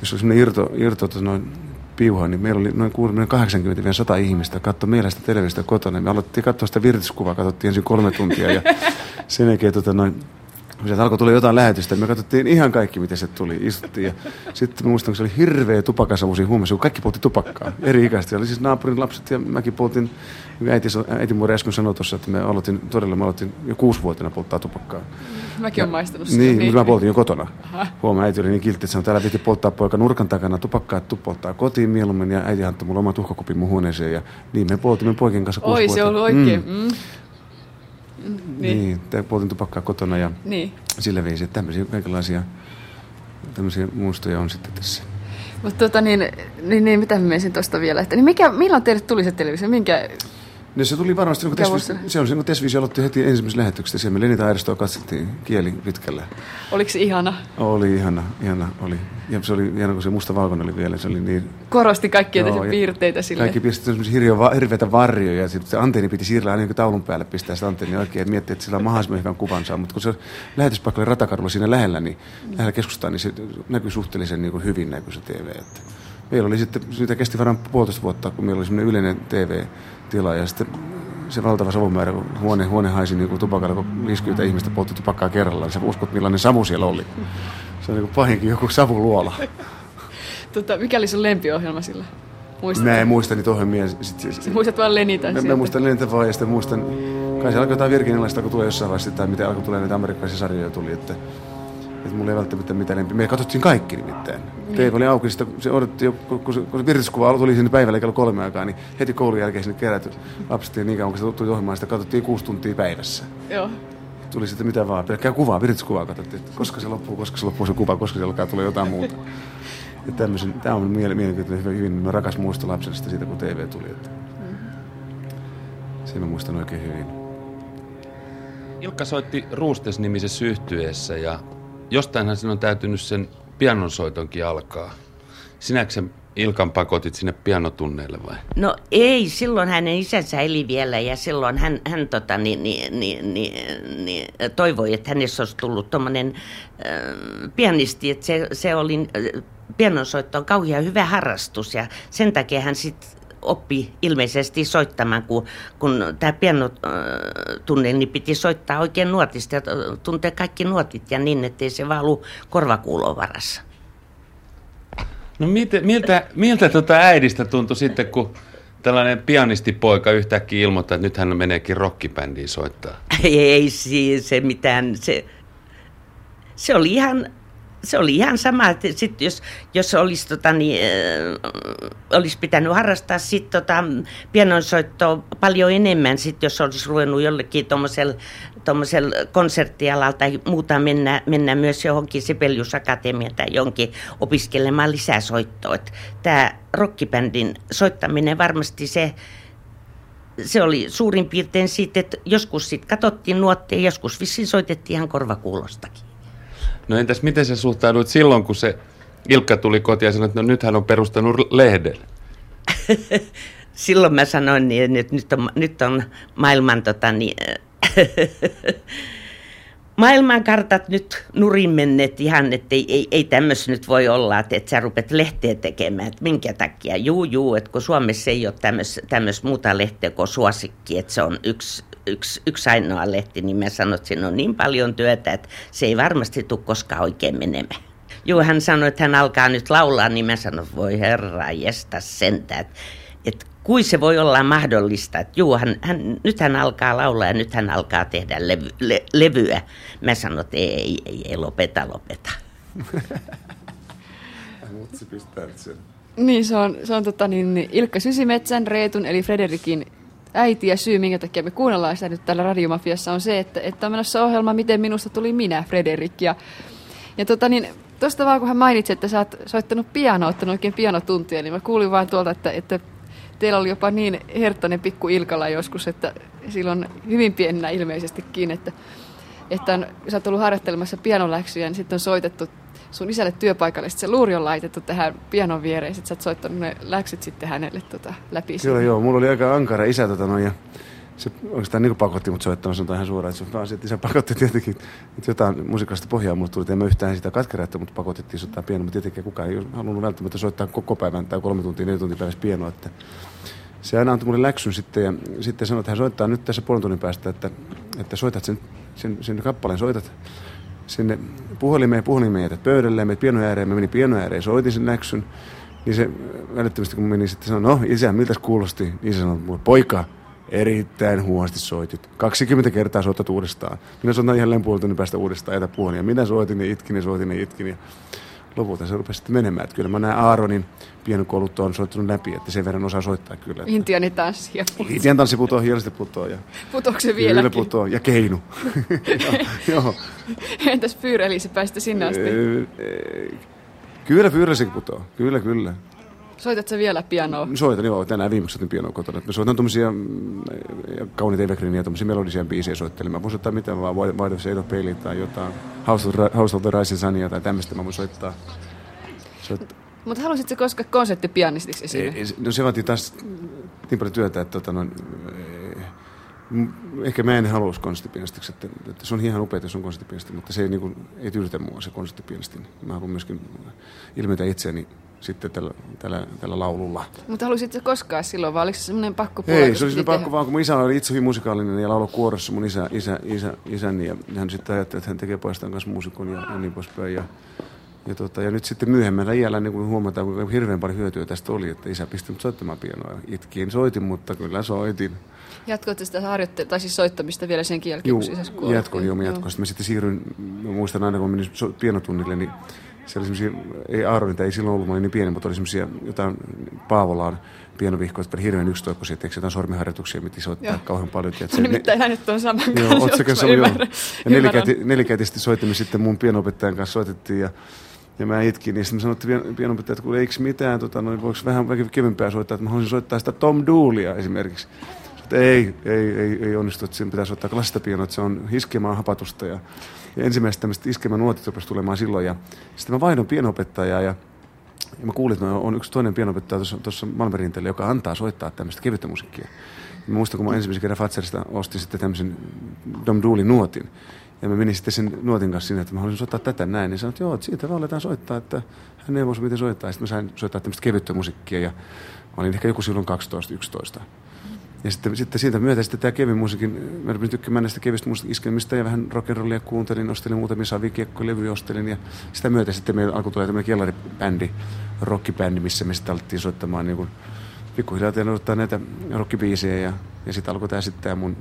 jos oli semmoinen irto, irto tota noin, piuhaa, niin meillä oli noin 80-100 ihmistä katsoa meillä sitä televisiota kotona. Me aloitettiin katsoa sitä virtiskuvaa, katsottiin ensin kolme tuntia ja (laughs) sen jälkeen tota noin, sieltä alkoi tulla jotain lähetystä, me katsottiin ihan kaikki, miten se tuli, istuttiin. Ja sitten mä muistan, kun se oli hirveä tupakasavusi huumassa, kun kaikki poltti tupakkaa, eri ikäistä. Oli siis naapurin lapset ja mäkin poltin, äiti, äiti muori äsken sanoi tuossa, että me aloitin, todella mä aloitin jo kuusivuotiaana polttaa tupakkaa. Mäkin olen maistanut sitä. Niin, niin. mä poltin jo kotona. Huomaa, äiti oli niin kiltti, että sanoi, täällä piti polttaa poika nurkan takana tupakkaa, että polttaa kotiin mieluummin. Ja äiti antoi mulle oman tuhkakupin mun huoneeseen. Ja niin me poltimme poikien kanssa kuusi Oi, se on oikein. Mm. Mm. Niin, niin poltin tupakkaa kotona ja niin. sillä viisi, että tämmöisiä kaikenlaisia tämmöisiä muistoja on sitten tässä. Mutta tota niin, niin, niin, mitä mä menisin tuosta vielä, että niin mikä, milloin teille tuli se televisio, minkä No se tuli varmasti, kun Tesvis, se on se, kun Tesvis aloitti heti ensimmäisessä lähetyksestä. Siellä me Lenita Airistoa katsottiin kieli pitkällä. Oliko se ihana? Oli ihana, ihana oli. Ja se oli ihana, kun se musta valkoinen oli vielä. Se oli niin... Korosti kaikkia tässä piirteitä sille. Kaikki pisti hirveä, hirveitä varjoja. Ja sitten se antenni piti siirrellä aina niin taulun päälle pistää sitä antennia oikein. Että miettii, että sillä on mahdollisimman hyvän kuvan saa. Mutta kun se lähetyspaikka oli ratakadulla siinä lähellä, niin lähellä keskustaa, niin se näkyi suhteellisen niin kuin hyvin näkyy se TV. Että meillä oli sitten, sitä kesti varmaan puolitoista vuotta, kun meillä oli semmoinen yleinen TV-tila. Ja sitten se valtava savumäärä, kun huone, huone haisi niin kuin tupakalla, kun 50 ihmistä poltti tupakkaa kerrallaan, sä uskot millainen savu siellä oli. Se on niin kuin pahinkin joku savuluola. Tota, mikä oli sun lempiohjelma sillä? Muistatko? Mä en muista niitä ohjelmia. Sit, sit, sit, muistat vaan Lenitä mä, mä, muistan Lenitä vaan ja sitten muistan, kai se alkoi jotain virginilaista, kun tulee jossain vaiheessa, tai miten alkoi tulee näitä amerikkalaisia sarjoja tuli, että, että mulla ei välttämättä mitään lempi. Me katsottiin kaikki nimittäin. Niin. TV oli auki, sitä, se odotti jo, kun se, kun se virtiskuva tuli sinne päivällä kello kolme aikaa, niin heti koulun jälkeen sinne kerätty lapset ja niin kauan, kun se tuli ohjelmaan, sitä katsottiin kuusi tuntia päivässä. Joo tuli sitten mitä vaan, pelkkää kuvaa, virtiskuvaa katsottiin, että koska se loppuu, koska se loppuu se kuva, koska se alkaa tulla jotain muuta. Ja tämmöisen, tämä on mielenkiintoinen, hyvin, hyvin rakas muisto lapsesta siitä, kun TV tuli. Että. Sen mä muistan oikein hyvin. Ilkka soitti Ruustes-nimisessä yhtyeessä ja jostainhan sen on täytynyt sen pianonsoitonkin alkaa. Sinäksä Ilkan pakotit sinne pianotunneille vai? No ei, silloin hänen isänsä eli vielä ja silloin hän, hän tota, niin, niin, niin, niin, niin, toivoi, että hänessä olisi tullut tuommoinen äh, pianisti, että se, se oli, äh, pianonsoitto on kauhean hyvä harrastus ja sen takia hän sitten oppi ilmeisesti soittamaan, kun, kun tämä pianotunne, niin piti soittaa oikein nuotista ja tuntea kaikki nuotit ja niin, ettei se vaan ollut korvakuulon varassa. No miltä, miltä, miltä tuota äidistä tuntui sitten, kun tällainen pianistipoika yhtäkkiä ilmoittaa, että nyt hän meneekin rockibändiin soittaa? Ei siis se mitään, se, se oli ihan se oli ihan sama, että sit jos, jos olisi, tota, niin, äh, olisi pitänyt harrastaa sit, tota, pianonsoittoa paljon enemmän, sit, jos olisi ruvennut jollekin tuommoisella konserttialalla tai muuta mennä, mennä myös johonkin Sibelius Akatemiaan tai jonkin opiskelemaan lisäsoittoa. Tämä rockibändin soittaminen varmasti se, se oli suurin piirtein siitä, että joskus sitten katsottiin nuotteja, joskus vissiin soitettiin ihan korvakuulostakin. No entäs miten sä suhtauduit silloin, kun se Ilkka tuli kotiin ja sanoi, että no nyt hän on perustanut lehden? (laughs) silloin mä sanoin niin, että nyt on, nyt on maailman tota, niin, (laughs) maailmankartat nyt nurin menneet ihan, että ei, ei, ei tämmöistä nyt voi olla, että, että sä rupet lehteä tekemään, että minkä takia. Juu, juu, että kun Suomessa ei ole tämmöistä muuta lehteä kuin suosikki, että se on yksi, yksi, yksi ainoa lehti, niin mä sanoin, että siinä on niin paljon työtä, että se ei varmasti tule koskaan oikein menemään. Juu, hän sanoi, että hän alkaa nyt laulaa, niin mä sanoin, voi herra, jestä sentään, että, kuin se voi olla mahdollista, että juu, hän, hän, nyt hän alkaa laulaa ja nyt hän alkaa tehdä levy, le, levyä. Mä sanoin, että ei, ei, ei, ei lopeta, lopeta. Mutsi pistää sen. Niin, se on, se on tota, niin, Ilkka Sysimetsän, Reetun eli Frederikin äiti ja syy, minkä takia me kuunnellaan sitä nyt täällä Radiomafiassa, on se, että, että on menossa ohjelma Miten minusta tuli minä, Frederik. Ja, ja tota, niin, tuosta vaan kun hän mainitsi, että sä oot soittanut pianoa, ottanut oikein pianotuntia, niin mä kuulin vaan tuolta, että, että teillä oli jopa niin herttainen pikku Ilkala joskus, että silloin hyvin pienenä ilmeisestikin, että, että on, sä oot ollut harjoittelemassa pianoläksyjä, niin sitten on soitettu sun isälle työpaikalle, sitten se luuri on laitettu tähän pianon viereen, sitten sä oot soittanut ne läksyt sitten hänelle tota, läpi. Kyllä joo, mulla oli aika ankara isä tota, no, ja se oikeastaan niin pakotti mut soittamaan, sanotaan ihan suoraan, että se että isä pakotti tietenkin, että jotain musiikallista pohjaa mulle tuli, mä yhtään sitä katkera, että mut pakotettiin soittaa pienoa, mutta tietenkin kukaan ei halunnut välttämättä soittaa koko päivän tai kolme tuntia, neljä tuntia päivässä pienoa, että se aina antoi mulle läksyn sitten ja sitten sanoi, että hän soittaa nyt tässä puolen tunnin päästä, että, että soitat sen, sen, sen kappaleen, soitat sinne puhelimeen, puhelimeen jätät pöydälle, menet pieno ääreen, mä menin pieno ääreen, soitin sen läksyn, niin se välittömästi kun menin sitten sanoi, no isä, miltä kuulosti? Isä sanoi mulle, poika, erittäin huonosti soitit. 20 kertaa soitat uudestaan. Minä soitan ihan puolen tunnin päästä uudestaan, jätä puhelimeen. Minä soitin ja itkin ja soitin ja itkin. Ja lopulta se rupesi sitten menemään. Että kyllä mä näen Aaronin pienokolut on soittanut läpi, että sen verran osaa soittaa kyllä. Että... Intianin tanssi ja Intian tanssi putoo, hienosti putoo. Ja... Putoako se vieläkin? Kyllä putoo, ja keinu. (laughs) joo. Entäs Fyyreli, se päästä sinne asti? Kyllä Fyyrelisekin putoo, kyllä kyllä. Soitat sä vielä pianoa? Soitan, joo. Tänään viimeksi soitin pianoa kotona. Mä soitan tuommoisia mm, kauniita evergreenia, tuommoisia melodisia biisejä soittelemaan. Mä voin soittaa mitään vaan Wide of Shade of Pale tai jotain House of, House of the Rising Sunia tai tämmöistä mä voin soittaa. Soittaa. Mutta halusitko koska konserttipianistiksi esiin? No se vaatii taas niin paljon työtä, että tota, no, ehkä mä en halua konserttipianistiksi, että, että, se on ihan upea, että se on konserttipianisti, mutta se ei, niin kuin, ei tyydytä mua se konserttipianisti. Mä haluan myöskin ilmetä itseäni sitten tällä, tällä, tällä laululla. Mutta halusitko koskaan silloin, vai oliko se semmoinen pakko Ei, se oli semmoinen pakko vaan, kun mun isä oli itse hyvin musikaalinen ja lauloi kuorossa mun isä, isä, isä, isäni. Ja hän sitten ajatteli, että hän tekee poistaan kanssa muusikon ja, ja niin poispäin. Ja, ja, tota, ja nyt sitten myöhemmällä iällä niin kun huomataan, kuinka hirveän paljon hyötyä tästä oli, että isä pisti mut soittamaan pianoa. Itkin soitin, mutta kyllä soitin. Jatkoitte sitä harjoittelua, tai siis soittamista vielä senkin jälkeen, Juu, kun sisässä kuoli? jatkoin, joo, jatkoin. Sitten mä sitten siirryin, mä muistan aina kun menin pianotunnille, niin siellä oli ei Aaronita, ei silloin ollut, mä olin niin pieni, mutta oli semmoisia jotain Paavolaan pienovihkoja, jotka oli hirveän yksitoikkoisia, teeksi jotain sormiharjoituksia, mitä soittaa kauhean paljon. Tiedätkö, No, nimittäin hänet on saman Joo, kanssa, sekä mä ymmärrän. Ja nelikäti, nelikätisesti soitimme sitten mun pienopettajan kanssa soitettiin ja, ja mä itkin, niin sitten sanoin, että pienopettaja, että kuule, eikö mitään, tota, noin, voiko vähän kevyempää soittaa, että mä haluaisin soittaa sitä Tom Doolia esimerkiksi. Että ei, ei, ei, ei onnistu, että siinä pitää soittaa klassista pianoa, että se on iskemää hapatusta ja, ja ensimmäiset tämmöiset iskemä nuotit rupesi tulemaan silloin ja sitten mä vaihdoin pienopettajaa ja ja mä kuulin, että on yksi toinen pianopettaja tuossa, Malmerinteellä, joka antaa soittaa tämmöistä kevyttä musiikkia. Ja mä muistan, kun mä ensimmäisen kerran Fatserista ostin sitten tämmöisen Dom Doolin nuotin. Ja mä menin sitten sen nuotin kanssa sinne, että mä haluaisin soittaa tätä näin. Niin sanoin, että joo, että siitä vaan aletaan soittaa, että hän neuvosi miten soittaa. Ja sitten mä sain soittaa tämmöistä kevyttä musiikkia ja mä olin ehkä joku silloin 12-11. Ja sitten, sitten siitä myötä sitten tämä kevyen musiikin, mä rupesin tykkäämään näistä kevyistä iskemistä ja vähän rock'n'rollia kuuntelin, ostelin muutamia savikiekkolevyjä, ostelin ja sitä myötä sitten meillä alkoi tulla tämmöinen kellaribändi, rockibändi, missä me sitten alettiin soittamaan niin kuin pikkuhiljaa tein näitä rockibiisejä ja, ja sitten alkoi tämä sitten tämä mun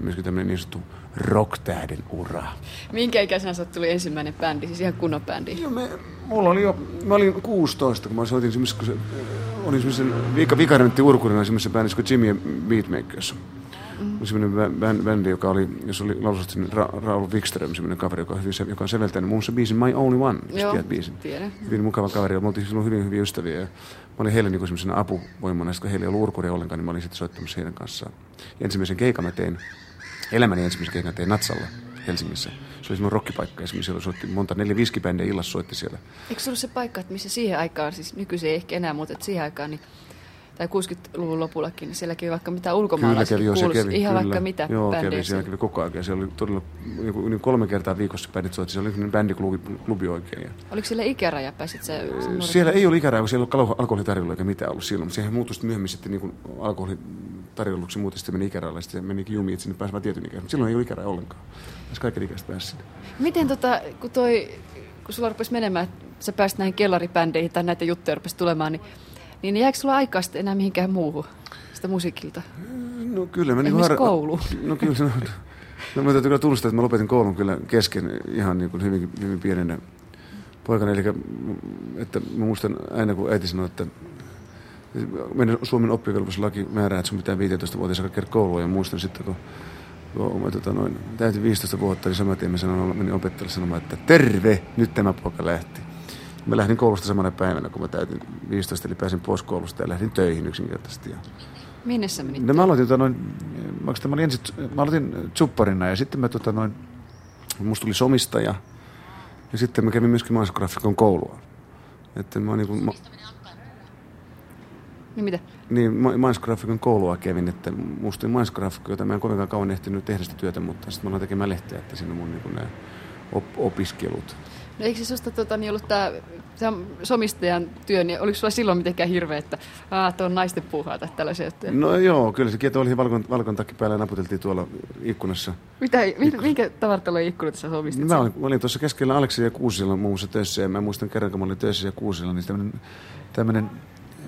myöskin tämmöinen niin sanottu rocktähden ura. Minkä ikäisenä sä tuli ensimmäinen bändi, siis ihan kunnon bändi? Joo, me, mulla oli jo, mä olin 16, kun mä soitin semmoisessa, kun se, olin semmoisen vika, vikarentti urkurina semmoisessa bändissä kuin Jimmy Beatmakers. Mm. Semmoinen bä- bä- bändi, joka oli, jos oli laususti Ra- Raul Wikström, semmoinen kaveri, joka, on hyvin, se- joka on säveltänyt muun muassa biisin My Only One, jos Joo, tiedät biisin. tiedän. Hyvin mukava kaveri, me oltiin silloin hyvin hyviä ystäviä. Ja mä olin heille niin semmoisena apuvoimana, sitten kun heillä ei ollut urkuria ollenkaan, niin mä olin sitten soittamassa heidän kanssaan. Ja ensimmäisen keikan mä tein, elämäni ensimmäisen keikan tein Natsalla Helsingissä. Se oli semmoinen rockipaikka, ja siellä soitti monta, neljä, viisi bändiä illassa soitti siellä. Eikö se ollut se paikka, että missä siihen aikaan, siis nykyisin ei ehkä enää, mutta että siihen aikaan, niin, tai 60-luvun lopullakin, niin siellä kävi vaikka mitä Kyllä ulkomaalaisia kävi, joo, kävi. ihan kyllä. vaikka mitä Joo, bändejä kävi, siellä kävi koko ajan. Siellä oli todella joku, yli kolme kertaa viikossa bändit soitti. Siellä oli bändiklubi klubi oikein. Ja Oliko siellä ikäraja, pääsit sä? siellä ei ollut ikäraja, kun siellä ei ollut alkoholitarjolla eikä mitään ollut silloin. Mutta sehän muuttui sitten myöhemmin sitten niin alkoholitarjolluksi muuten sitten meni ikärajalle. Sitten meni jumiin, että sinne pääsi vain tietyn ikäisen. Silloin ei ollut ikäraja ollenkaan. Tässä kaiken ikäiset pääsi sinne. Miten tota, kun toi, kun sulla rupesi menemään, että sä pääsit näihin kellaribändeihin tai näitä juttuja rupesi tulemaan, niin, niin jääkö sulla aikaa sitten enää mihinkään muuhun sitä musiikilta? No kyllä mä niin Esimerkiksi koulu. No kyllä se on. No mä täytyy kyllä tunnustaa, että mä lopetin koulun kyllä kesken ihan niin kuin hyvin, hyvin pienenä poikana. Eli että mä muistan aina, kun äiti sanoi, että meidän Suomen oppivelvollisuuslaki määrää, että sun pitää 15 vuotias alkaa käydä koulua. Ja muistan sitten, kun, kun mä, tota, noin, täytin 15 vuotta, niin saman tien mä sanoin, menin opettajalle sanomaan, että terve, nyt tämä poika lähti. Mä lähdin koulusta samana päivänä, kun mä täytin 15, eli pääsin pois koulusta ja lähdin töihin yksinkertaisesti. Ja Minne sä menit? No mä aloitin, tota, noin, mä, mä, olin ensin, mä aloitin tsupparina ja sitten mä, tota, noin, musta tuli somistaja ja sitten mä kävin myöskin maisgraafikon koulua. Että mä, niin, kuin, mä, Niin mitä? niin maisgraafikon koulua kävin, että musta maisgraafikko, jota mä en kovinkaan kauan ehtinyt tehdä sitä työtä, mutta sitten mä aloin tekemään lehteä, että siinä on mun niin nämä op- opiskelut. No eikö se susta tota, niin ollut tämä somistajan työ, niin oliko sulla silloin mitenkään hirveä, että aah, tuo on naisten puuhaa tai tällaisia juttuja? No joo, kyllä se kieto oli valkon, valkon takki päällä ja naputeltiin tuolla ikkunassa. Mitä, mi- minkä tavartalon ikkunat sä somistit? Mä olin, mä olin tuossa keskellä Aleksi ja Kuusilla muun muassa töissä ja mä muistan kerran, kun mä olin töissä ja Kuusilla, niin tämmönen, tämmönen,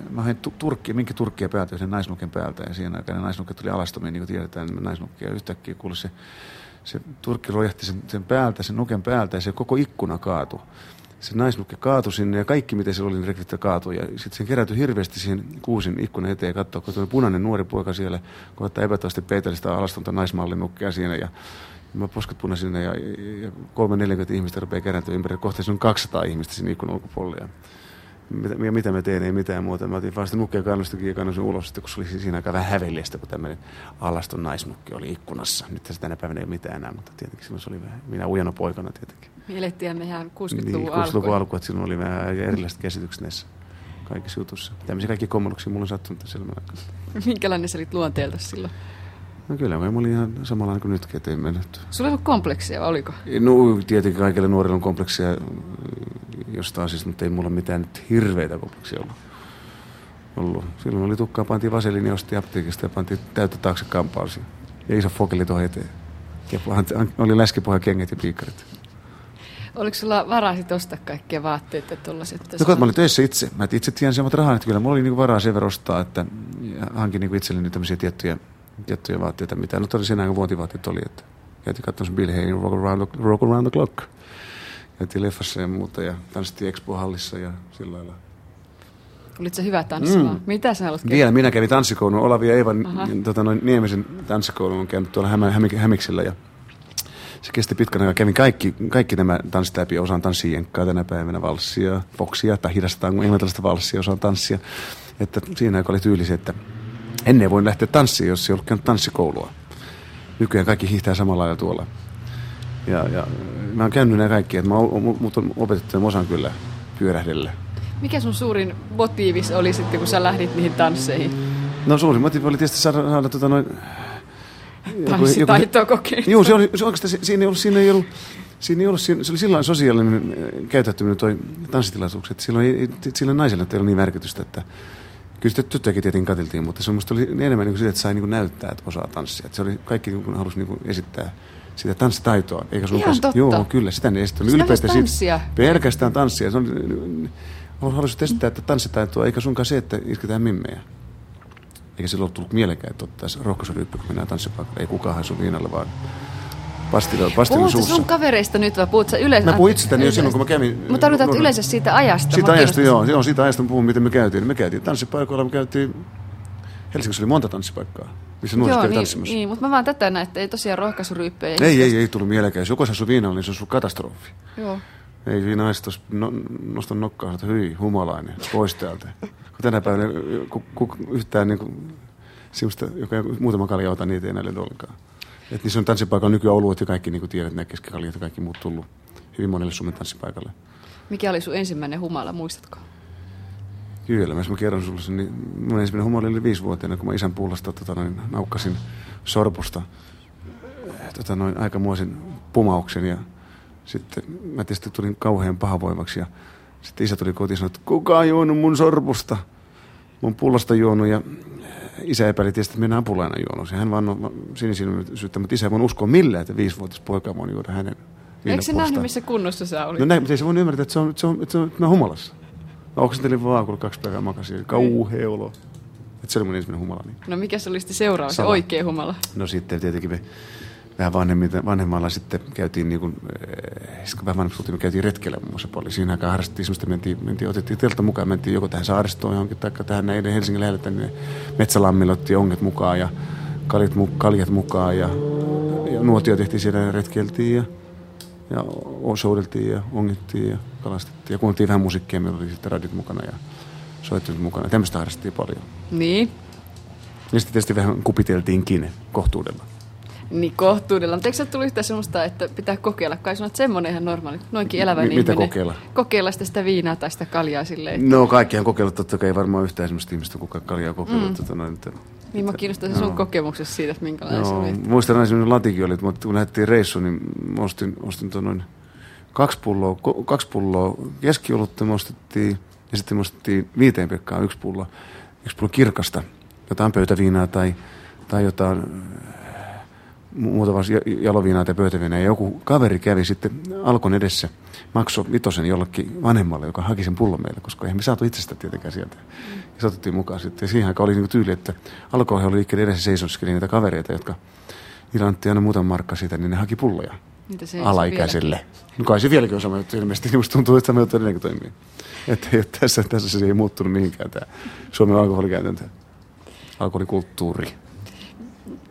mä hain tu- turkki, minkä turkkia päältä, sen naisnukken päältä ja siihen aikaan naisnukket tuli alastomia, niin kuin tiedetään, niin naisnukkia ja yhtäkkiä kuului se, se turkki rojahti sen, sen päältä, sen nuken päältä ja se koko ikkuna kaatui. Se naisnukke kaatui sinne ja kaikki mitä siellä oli, niin rekvitte kaatui. Ja sitten se kerätyi hirveästi siihen kuusin ikkunan eteen ja katsoi, kun tuo punainen nuori poika siellä koettaa epätoisesti peitellä sitä alastonta naismallin nukkia siinä. Ja Mä posket punaisina ja, ja kolme 40 ihmistä rupeaa kerääntyä ympäri. Kohta siinä on 200 ihmistä siinä ikkunan ulkopuolella. Mitä, mitä mä teen, ei mitään muuta. Mä otin vaan sitä nukkia kannustakin ja kannusin ulos, sitten, kun se oli siinä aika vähän häveliästä, kun tämmöinen alaston naisnukki oli ikkunassa. Nyt tässä tänä päivänä ei ole mitään enää, mutta tietenkin silloin se oli vähän, minä ujana poikana tietenkin. Me elettiin me ihan 60-luvun Niin, alkuun. 60-luvun alku, että silloin oli vähän erilaiset käsitykset näissä kaikissa jutussa. Tämmöisiä kaikki kommelluksia mulla on sattunut tässä elämän aikana. (laughs) Minkälainen sä olit luonteelta silloin? No kyllä, mä olin ihan samanlainen kuin nytkin, että ei mä nyt Sulla ei ollut kompleksia, vai oliko? No tietenkin kaikille nuorille on kompleksia jostain siis, mutta ei mulla mitään nyt hirveitä kopuksia ollut. ollut. Silloin oli tukkaa, pantiin vaseliini, osti apteekista ja pantiin täyttä taakse kampausi. Ja iso fokeli tuohon eteen. Ja oli läskipohja kengät ja piikkarit. Oliko sulla varaa sitten ostaa kaikkia vaatteita ja tuollaiset? No kun mä olin töissä itse. Mä itse tiedän semmoit rahaa, että kyllä mulla oli niinku varaa sen verran ostaa, että hankin niinku itselleni tämmöisiä tiettyjä, tiettyjä vaatteita, mitä nyt oli ajan vuotivaatteet oli. Että käytiin katsomassa Bill Hayne Rock Around the, Rock Around the Clock. Käytiin leffassa ja muuta ja tanssittiin Expo-hallissa ja sillä lailla. Olitko hyvä tanssimaan? Mm. Mitä sä haluat Vielä minä kävin tanssikoulun. Olavi ja Eivan tota, noin, Niemisen tanssikoulun on käynyt tuolla Hämä, Hämiksellä ja se kesti pitkän aikaa. Kävin kaikki, kaikki nämä tanssit läpi. Osaan tanssia jenkkaa tänä päivänä, valssia, foksia tai hidastaa englantilaista valssia, osaan tanssia. Että siinä aika oli tyyli se, että ennen voi lähteä tanssiin, jos ei ollut käynyt tanssikoulua. Nykyään kaikki hiihtää samalla lailla tuolla. Ja, ja mä oon käynyt nämä kaikki, että mä oon, mut on opetettu, osaan kyllä pyörähdellä. Mikä sun suurin motiivis oli sitten, kun sä lähdit niihin tansseihin? No suurin motiivi oli tietysti saada, saada tota noin, Tanssitaitoa kokeilla. Joo, se oli, se oikeastaan, siinä ei ollut, siinä ei ollut, siinä ei ollut, siinä, se oli sillä sosiaalinen käyttäytyminen toi tanssitilaisuus, että silloin, ei, sillä naisella ei ollut niin merkitystä, että kyllä sitä tyttöjäkin tietenkin katiltiin, mutta se musta oli enemmän niin kuin että sai niin näyttää, että osaa tanssia. Että se oli, kaikki niin kuin halusi niin esittää sitä tanssitaitoa. Eikä sun Ihan totta. Joo, kyllä, sitä ne esittänyt. Ylpeitä tanssia. Pelkästään tanssia. Se on, haluaisit esittää, että tanssitaitoa, eikä sunkaan se, että isketään mimmejä. Eikä silloin tullut mielekään, että ottaisiin rohkaisuryyppy, kun mennään tanssipaikalle. Ei kukaan sun viinalle, vaan pastilla, pastilla suussa. sun kavereista nyt vai puhut sä yleensä? Mä puhun itsestäni jo silloin, kun mä kävin. Mutta tarvitaan yleensä siitä ajasta. Siitä ajasta, joo, joo. Siitä ajasta mä puhun, miten me käytiin. Me käytiin tanssipaikoilla, me käytiin... Helsingissä oli monta tanssipaikkaa, missä nuoriso kävi niin, tanssimassa. Niin, mutta mä vaan tätä näin, että ei tosiaan rohkaisuryyppejä. Ei, ei, ei tullut mielekään. Jos joku asuu viinalla, niin se on sun katastrofi. Joo. Ei siinä naiset no, nosta nokkaa, että hyi, humalainen, pois täältä. Kun tänä päivänä ku, ku, yhtään niin kuin, semmoista, joka muutama kalja ota, niitä ei enää löydy ollenkaan. Et niissä on tanssipaikalla nykyään oluet ja kaikki, niin kuin tiedät, nämä keskikaljat ja kaikki muut tullut hyvin monelle Suomen tanssipaikalle. Mikä oli sun ensimmäinen humala, muistatko? Kyllä, jos mä kerron sulle sen, niin mun ensimmäinen humala oli viisivuotiaana, kun mä isän pullasta tota, noin, naukkasin sorpusta tota, noin, aikamoisen pumauksen ja sitten mä tietysti tulin kauhean pahavoimaksi ja sitten isä tuli kotiin ja sanoi, että kuka on juonut mun sorpusta? Mun pullasta juonut ja isä epäili tietysti, että minä apulainen juonut. Hän vaan on sinisilmäisyyttä, mutta isä ei voinut uskoa millään, että viisivuotias poika voi juoda hänen Eikö se nähnyt, missä kunnossa sä olit? No näin, mutta ei se voinut ymmärtää, että se on, että se on, että se on, että mä humalassa. Mä oksentelin vaan, kun kaksi päivää makasin. Kauhea olo. Että se oli mun ensimmäinen humala. Niin. No mikä se oli sitten seuraava, se oikea humala? No sitten tietenkin me vähän vanhemmalla sitten käytiin, niin kuin, äh, vähän vanhemmalla me käytiin retkellä muun muassa paljon. Siinä aikaan harrastettiin semmoista, mentiin, mentiin, otettiin teltta mukaan, mentiin joko tähän saaristoon johonkin, tai tähän näiden Helsingin lähellä tänne metsälammille, otettiin onget mukaan ja kaljat, kaljat mukaan ja, ja nuotio tehtiin siellä ja retkeltiin ja, ja soudeltiin ja ongittiin ja kalastettiin ja kuunneltiin vähän musiikkia, meillä oli sitten radit mukana ja soittelut mukana. Tämmöistä harrastettiin paljon. Niin. Ja sitten tietysti vähän kupiteltiinkin kohtuudella. Niin kohtuudella. Mutta eikö se tullut yhtään semmoista, että pitää kokeilla? Kai sanoa, että semmoinen ihan normaali, noinkin elävä M- Mitä kokeilla? Kokeilla sitä, sitä viinaa tai sitä kaljaa silleen. No kaikkihan kokeillut, totta kai ei varmaan yhtään semmoista ihmistä, kuka kaljaa kokeillut. Mm. Tota, noin, että, niin mä kiinnostan se sun kokemuksessa siitä, että minkälainen no, se oli. Muistan aina semmoinen latikin oli, mutta kun lähdettiin reissuun, niin ostin, ostin noin kaksi pulloa, kaksi pulloa keskiolutta me ostettiin, ja sitten me ostettiin viiteen pekkaan yksi pullo, yksi pullo kirkasta, jotain pöytäviinaa tai, tai jotain muutama jaloviinaa tai pöytäviinaa. Ja joku kaveri kävi sitten Alkon edessä, maksoi vitosen jollekin vanhemmalle, joka haki sen pullon meille, koska eihän me saatu itsestä tietenkään sieltä. Ja se otettiin mukaan sitten. Ja siihen aikaan oli niin tyyli, että Alko oli liikkeelle edessä seisoskeli niitä kavereita, jotka niillä annettiin aina muutaman markka siitä, niin ne haki pulloja alaikäiselle. No kai se vieläkin on sama juttu ilmeisesti, niin musta tuntuu, että juttu edelleenkin toimii. Että, että tässä, tässä se ei muuttunut mihinkään tämä Suomen alkoholikäytäntö, alkoholikulttuuri.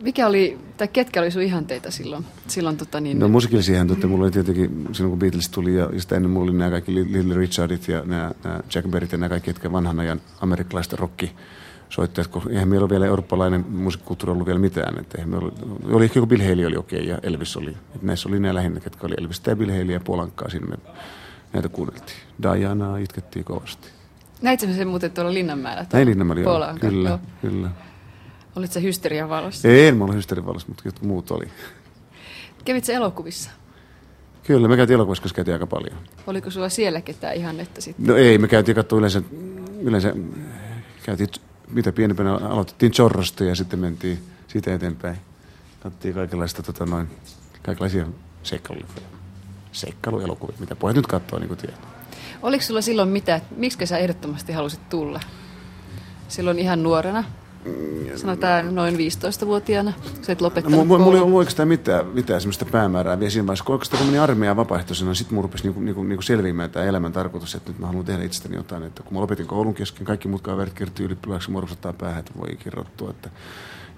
Mikä oli, tai ketkä oli sun ihanteita silloin? silloin tota niin... No musiikillisia ihanteita mulla oli tietenkin, silloin kun Beatles tuli ja, sitä ennen mulla oli nämä kaikki Little Richardit ja nämä, nämä Jack Berryt ja nämä kaikki, jotka vanhan ajan amerikkalaiset rocki soittajat, kun eihän meillä ole vielä eurooppalainen musiikkikulttuuri ollut vielä mitään. Että eihän meillä oli, oli ehkä joku Bill Haley oli okei okay, ja Elvis oli. Että näissä oli nämä lähinnä, ketkä oli Elvis ja Bill Haley ja Polankkaa siinä me näitä kuunneltiin. Dianaa itkettiin kovasti. Näitkö sen muuten tuolla Linnanmäellä? Näin Linnanmäellä, joo. Kyllä, joo. kyllä. Olit sä hysterian valossa? Ei, en mä ole hysterian valossa, mutta muut oli. Kävit elokuvissa? Kyllä, me käytiin elokuvassa käytiin aika paljon. Oliko sulla siellä ketään ihan että sitten? No ei, me käytiin katsoa yleensä, yleensä käytiin, mitä pienempänä aloitettiin Chorrosta ja sitten mentiin siitä eteenpäin. Katsottiin kaikenlaista, tota noin, kaikenlaisia seikkailuja. Seikkailuelokuvia, mitä pojat nyt katsoo, niin kuin tiedät. Oliko sulla silloin mitä, miksi sä ehdottomasti halusit tulla? Silloin ihan nuorena? Sanotaan noin 15-vuotiaana, sä et No, lopettanut mulla, mulla ei ollut oikeastaan mitään, mitään sellaista päämäärää vielä siinä vaiheessa. Kun oikeastaan kun menin armeijaan vapaaehtoisena, niin sitten mulla rupesi niinku, niinku, niinku selviämään tämä elämän tarkoitus, että nyt mä haluan tehdä itsestäni jotain. Että kun mä lopetin koulun kesken, kaikki muut kaverit kirjoitti ylippilaksi, mua rupesi päähän, että voi kirjoittua. Että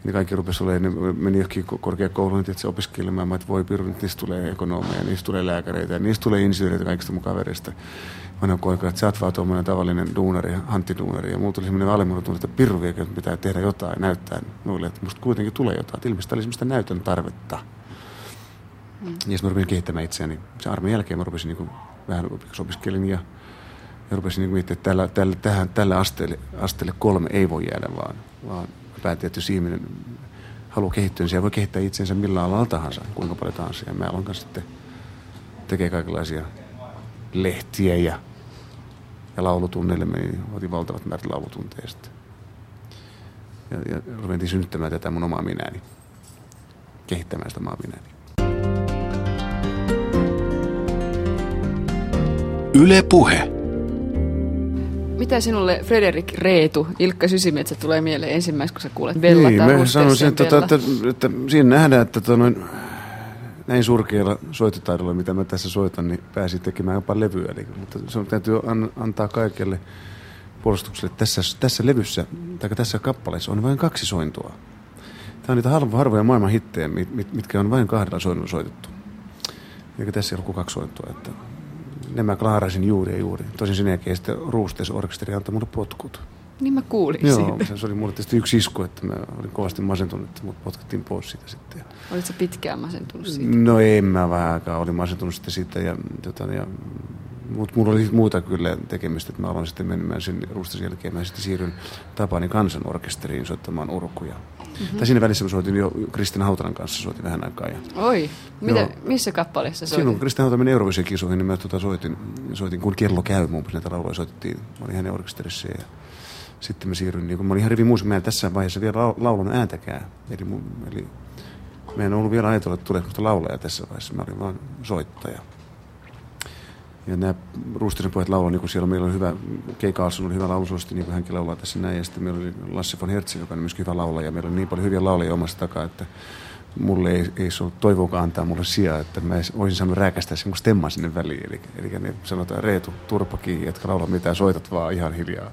niin kaikki rupesi olemaan, ne meni johonkin ko- korkeakouluun, että se opiskelemaan, että voi piru, nyt niistä tulee ekonomeja, niistä tulee lääkäreitä niistä tulee insinööreitä kaikista mun kavereista. Sanoin koika, että sä oot vaan tuommoinen tavallinen duunari, hanttiduunari. Ja mulla tuli semmoinen alemmuuden tunne, että pirru viekö, että pitää tehdä jotain ja näyttää muille, että musta kuitenkin tulee jotain. Että ilmeisesti oli semmoista näytön tarvetta. Mm. Ja sitten mä rupesin kehittämään itseäni. Sen armeijan jälkeen mä rupesin niin vähän opiksi opiskelin ja, ja rupesin niin miettimään, että tällä, tällä, tähän, tällä asteelle, asteelle kolme ei voi jäädä, vaan, vaan päätin, että jos ihminen haluaa kehittyä, niin siellä voi kehittää itsensä millä alalla tahansa, kuinka paljon tahansa. Ja mä aloin sitten tekee kaikenlaisia lehtiä ja, ja laulutunneille meni, otin valtavat määrät laulutunteja sitten. Ja, ja ruventiin synnyttämään tätä mun omaa minääni, kehittämään sitä omaa minääni. Yle Puhe. Mitä sinulle Frederik Reetu, Ilkka Sysimetsä tulee mieleen ensimmäiseksi, kun sä kuulet Bella niin, tai mä Rustersen sanoisin, että, Bella? että, että, että, siinä nähdään, että tota, noin, näin surkealla soittotaidolla, mitä mä tässä soitan, niin pääsi tekemään jopa levyä. Eli, mutta se on, täytyy an, antaa kaikelle puolustukselle. Tässä, tässä levyssä, tai tässä kappaleessa on vain kaksi sointua. Tämä on niitä harvo, harvoja maailman hittejä, mit, mit, mitkä on vain kahdella soinnulla soitettu. Eikä tässä ei ollut kaksi sointua. Että nämä klaarasin juuri ja juuri. Tosin sen jälkeen sitten Roosters Orkesteri antoi mulle potkut. Niin mä kuulin Joo, siitä. se oli mulle tietysti yksi isku, että mä olin kovasti masentunut, että mut potkattiin pois siitä sitten. Olitko pitkään masentunut siitä? No en mä vähän aikaa, olin masentunut sitten siitä ja, tota, ja mutta mulla oli muuta kyllä tekemistä, että mä aloin sitten menemään sen Ruustas jälkeen. Mä sitten siirryn Tapani kansanorkesteriin soittamaan urkuja. Mm-hmm. Tai siinä välissä mä soitin jo Kristina Hautalan kanssa, soitin vähän aikaa. Ja Oi, mitä, Joo. missä kappaleessa Silloin kun soitit? Kristina Hautala meni Eurovision kisoihin, niin mä tota soitin, soitin, kun kello käy, muun muassa näitä lauluja soitettiin. Mä olin hänen orkesterissa ja sitten mä siirryin, niin kun mä olin ihan rivi muusikko, mä en tässä vaiheessa vielä lau- laulun ääntäkään. Eli, mun, eli mä en ollut vielä ajatellut, että tulee laulaja tässä vaiheessa, mä olin vaan soittaja. Ja nämä Ruustisen pojat laulaa, niin kuin siellä meillä on hyvä, Kei Carlson oli hyvä laulusuosti, niin kuin hänkin laulaa tässä näin. Ja sitten meillä oli Lasse von Hertz, joka on myöskin hyvä laulaja. Meillä oli niin paljon hyviä laulajia omasta takaa, että mulle ei, ei se ollut toivoakaan antaa mulle sijaa, että mä voisin saanut rääkästää sen stemman sinne väliin. Eli, eli ne sanotaan, Reetu, turpa kiinni, etkä laula mitään, soitat vaan ihan hiljaa.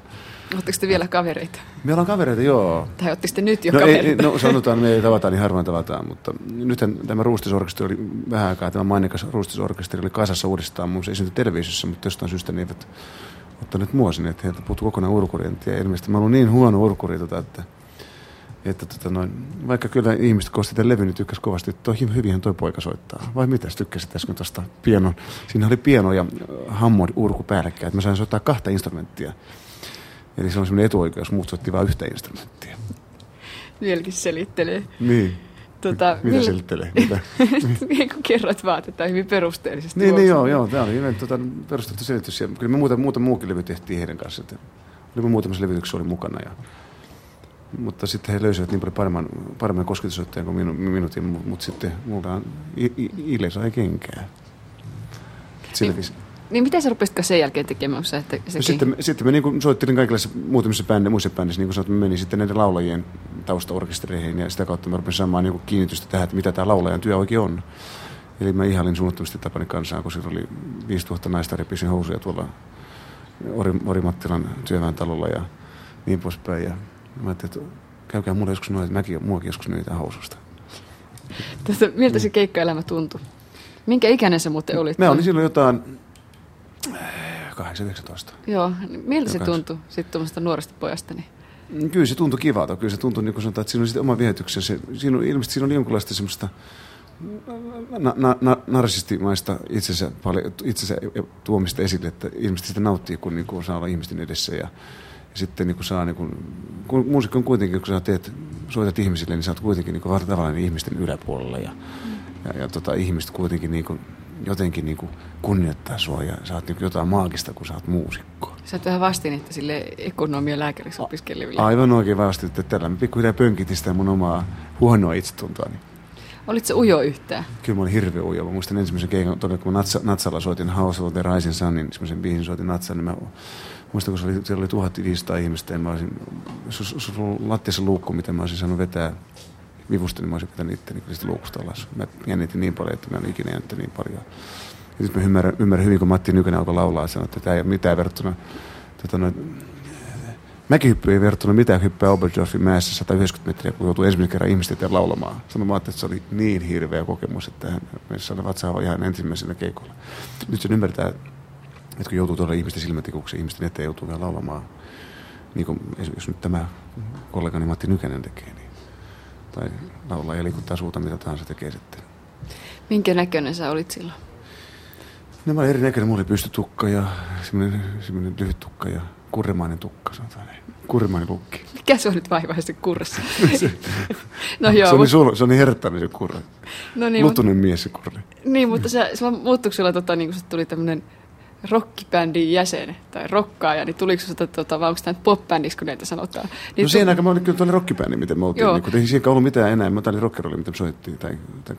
Oletteko te vielä kavereita? Meillä on kavereita, joo. Tai ootteko te nyt jo No, ei, kavereita? no sanotaan, me ei tavata, niin harvoin tavataan, mutta nythän tämä Ruustisorkesteri oli vähän aikaa, tämä mainikas Ruustisorkesteri oli kasassa uudestaan, se esiintyi televisiossa, mutta jostain syystä ne eivät ottaneet mua sinne, että heiltä puuttuu kokonaan urkuri, en tiedä, ilmeisesti mä olen niin huono urkuri, tota, että, että tota noin, vaikka kyllä ihmiset kosti tämän levyn, niin tykkäs kovasti, että toi hyvinhän toi poika soittaa. Vai mitä tykkäsit äsken tuosta pianon? Siinä oli piano ja hammond urku päällekkäin, että mä sain soittaa kahta instrumenttia. Eli se on semmoinen etuoikeus, muut soitti vain yhtä instrumenttia. Vieläkin selittelee. Niin. Tota, Mitä millä- selittelee? Mitä? (laughs) Niin kuin kerroit vaan tätä hyvin perusteellisesti. niin, niin, joo, joo. Tämä oli hyvin tota, perusteltu selitys. Ja kyllä me muuta, muuta muukin levy tehtiin heidän kanssa. Että oli muutamassa levytyksessä oli mukana. Ja, mutta sitten he löysivät niin paljon paremman, paremman kosketusottajan kuin minu, minuutin, mutta mut sitten mulla on Ile sai kenkää. Sillä Niin, Niin mitä sä rupesitko sen jälkeen tekemään, se, että sekin? No sitten, me- sitten me niin kuin soittelin kaikissa muutamissa bände, muissa bändissä, niin kuin sanoit, me menin sitten näiden laulajien taustaorkestereihin ja sitä kautta mä rupesin saamaan niin kuin kiinnitystä tähän, että mitä tämä laulajan työ oikein on. Eli mä ihailin suunnattomasti Tapani kansaa, kun siellä oli 5000 naista repisin housuja tuolla Ori, Orimattilan työväen talolla ja niin poispäin. Ja mä ajattelin, että käykää mulle joskus noin, että mäkin, muakin joskus nyitään housusta. Tästä, miltä se keikkaelämä tuntui? Minkä ikäinen sä muuten olit? Mä olin silloin jotain 8-19. Joo, niin miltä se tuntui sitten tuommoista nuoresta pojasta? Niin? Mm, Kyllä se tuntui kivalta. Kyllä se tuntui, niin kuin sanotaan, että siinä oli sitten oma viehätyksensä. Siinä on, ilmeisesti siinä oli jonkinlaista semmoista na, na, na, narsistimaista itsensä, paljon, itsensä tuomista esille, että ihmiset sitä nauttii, kun, niin kuin saa olla ihmisten edessä ja, ja sitten niin kuin saa, niin kuin, kun muusikko on kuitenkin, kun sä teet, soitat ihmisille, niin sä oot kuitenkin niin kuin tavallaan ihmisten yläpuolella ja, ja, ja tota, ihmiset kuitenkin niin kuin jotenkin niin kuin kunnioittaa sua ja sä oot niin jotain maagista, kun sä oot muusikko. Sä oot vähän vastinetta sille ekonomia lääkäriksi opiskeleville. Aivan oikein vasti, että tällä mä pikkuhiljaa pönkitin sitä mun omaa huonoa itsetuntoani. Olit se ujo yhtään? Kyllä mä olin hirveä ujo. Mä muistan ensimmäisen keikan, todella, kun mä Natsa, Natsalla soitin House of the Rising Sun, niin semmoisen biisin soitin Natsan, niin mä muistan, kun se oli, siellä oli 1500 ihmistä, ja mä olisin, se, se, se lattiassa luukku, mitä mä olisin saanut vetää vivusta, niin mä olisin pitänyt itteni kyllä sitä luukusta alas. Mä jännitin niin paljon, että mä en ikinä jännittänyt niin paljon. Ja nyt mä ymmärrän, ymmärrän hyvin, kun Matti Nykänen alkoi laulaa, että, että tämä ei ole mitään verrattuna tota, noin, Mäkihyppy ei verrattuna mitään hyppää Oberstdorfin mäessä 190 metriä, kun joutuu ensimmäisen kerran ihmisten eteen laulamaan. Sanoin mä että se oli niin hirveä kokemus, että hän meissä oli vatsaa ihan ensimmäisenä keikolla. Nyt sen ymmärtää, että kun joutuu tuolla ihmisten silmätikuksi, ihmisten eteen joutuu vielä laulamaan, niin kuin jos nyt tämä kollegani Matti Nykänen tekee, niin, tai laulaa ja liikuttaa suuta, mitä tahansa tekee sitten. Minkä näköinen sä olit silloin? Ne oli erinäköinen. Mulla oli pystytukka ja semmoinen, semmoinen lyhyt tukka ja kurremainen tukka, sanotaan näin. Kurremainen lukki. Mikä se on nyt vaivaisesti kurressa? no joo. Se oli, sul, se oli herttäinen se kurre. No niin, Lutunen mutta, mies se kurre. Niin, mutta se, se muuttuiko sulla, tota, niin kun se tuli tämmöinen rockibändin jäsen tai rokkaaja, niin tuliko se tota, vai onko tämä pop-bändiksi, kun näitä sanotaan? Niin no siihen aikaan mä olin kyllä tuolla rockibändi, miten me oltiin. Niin, kun ei siinä ollut mitään enää. Mä olin rockeroli, mitä me soittiin. Tai, tai,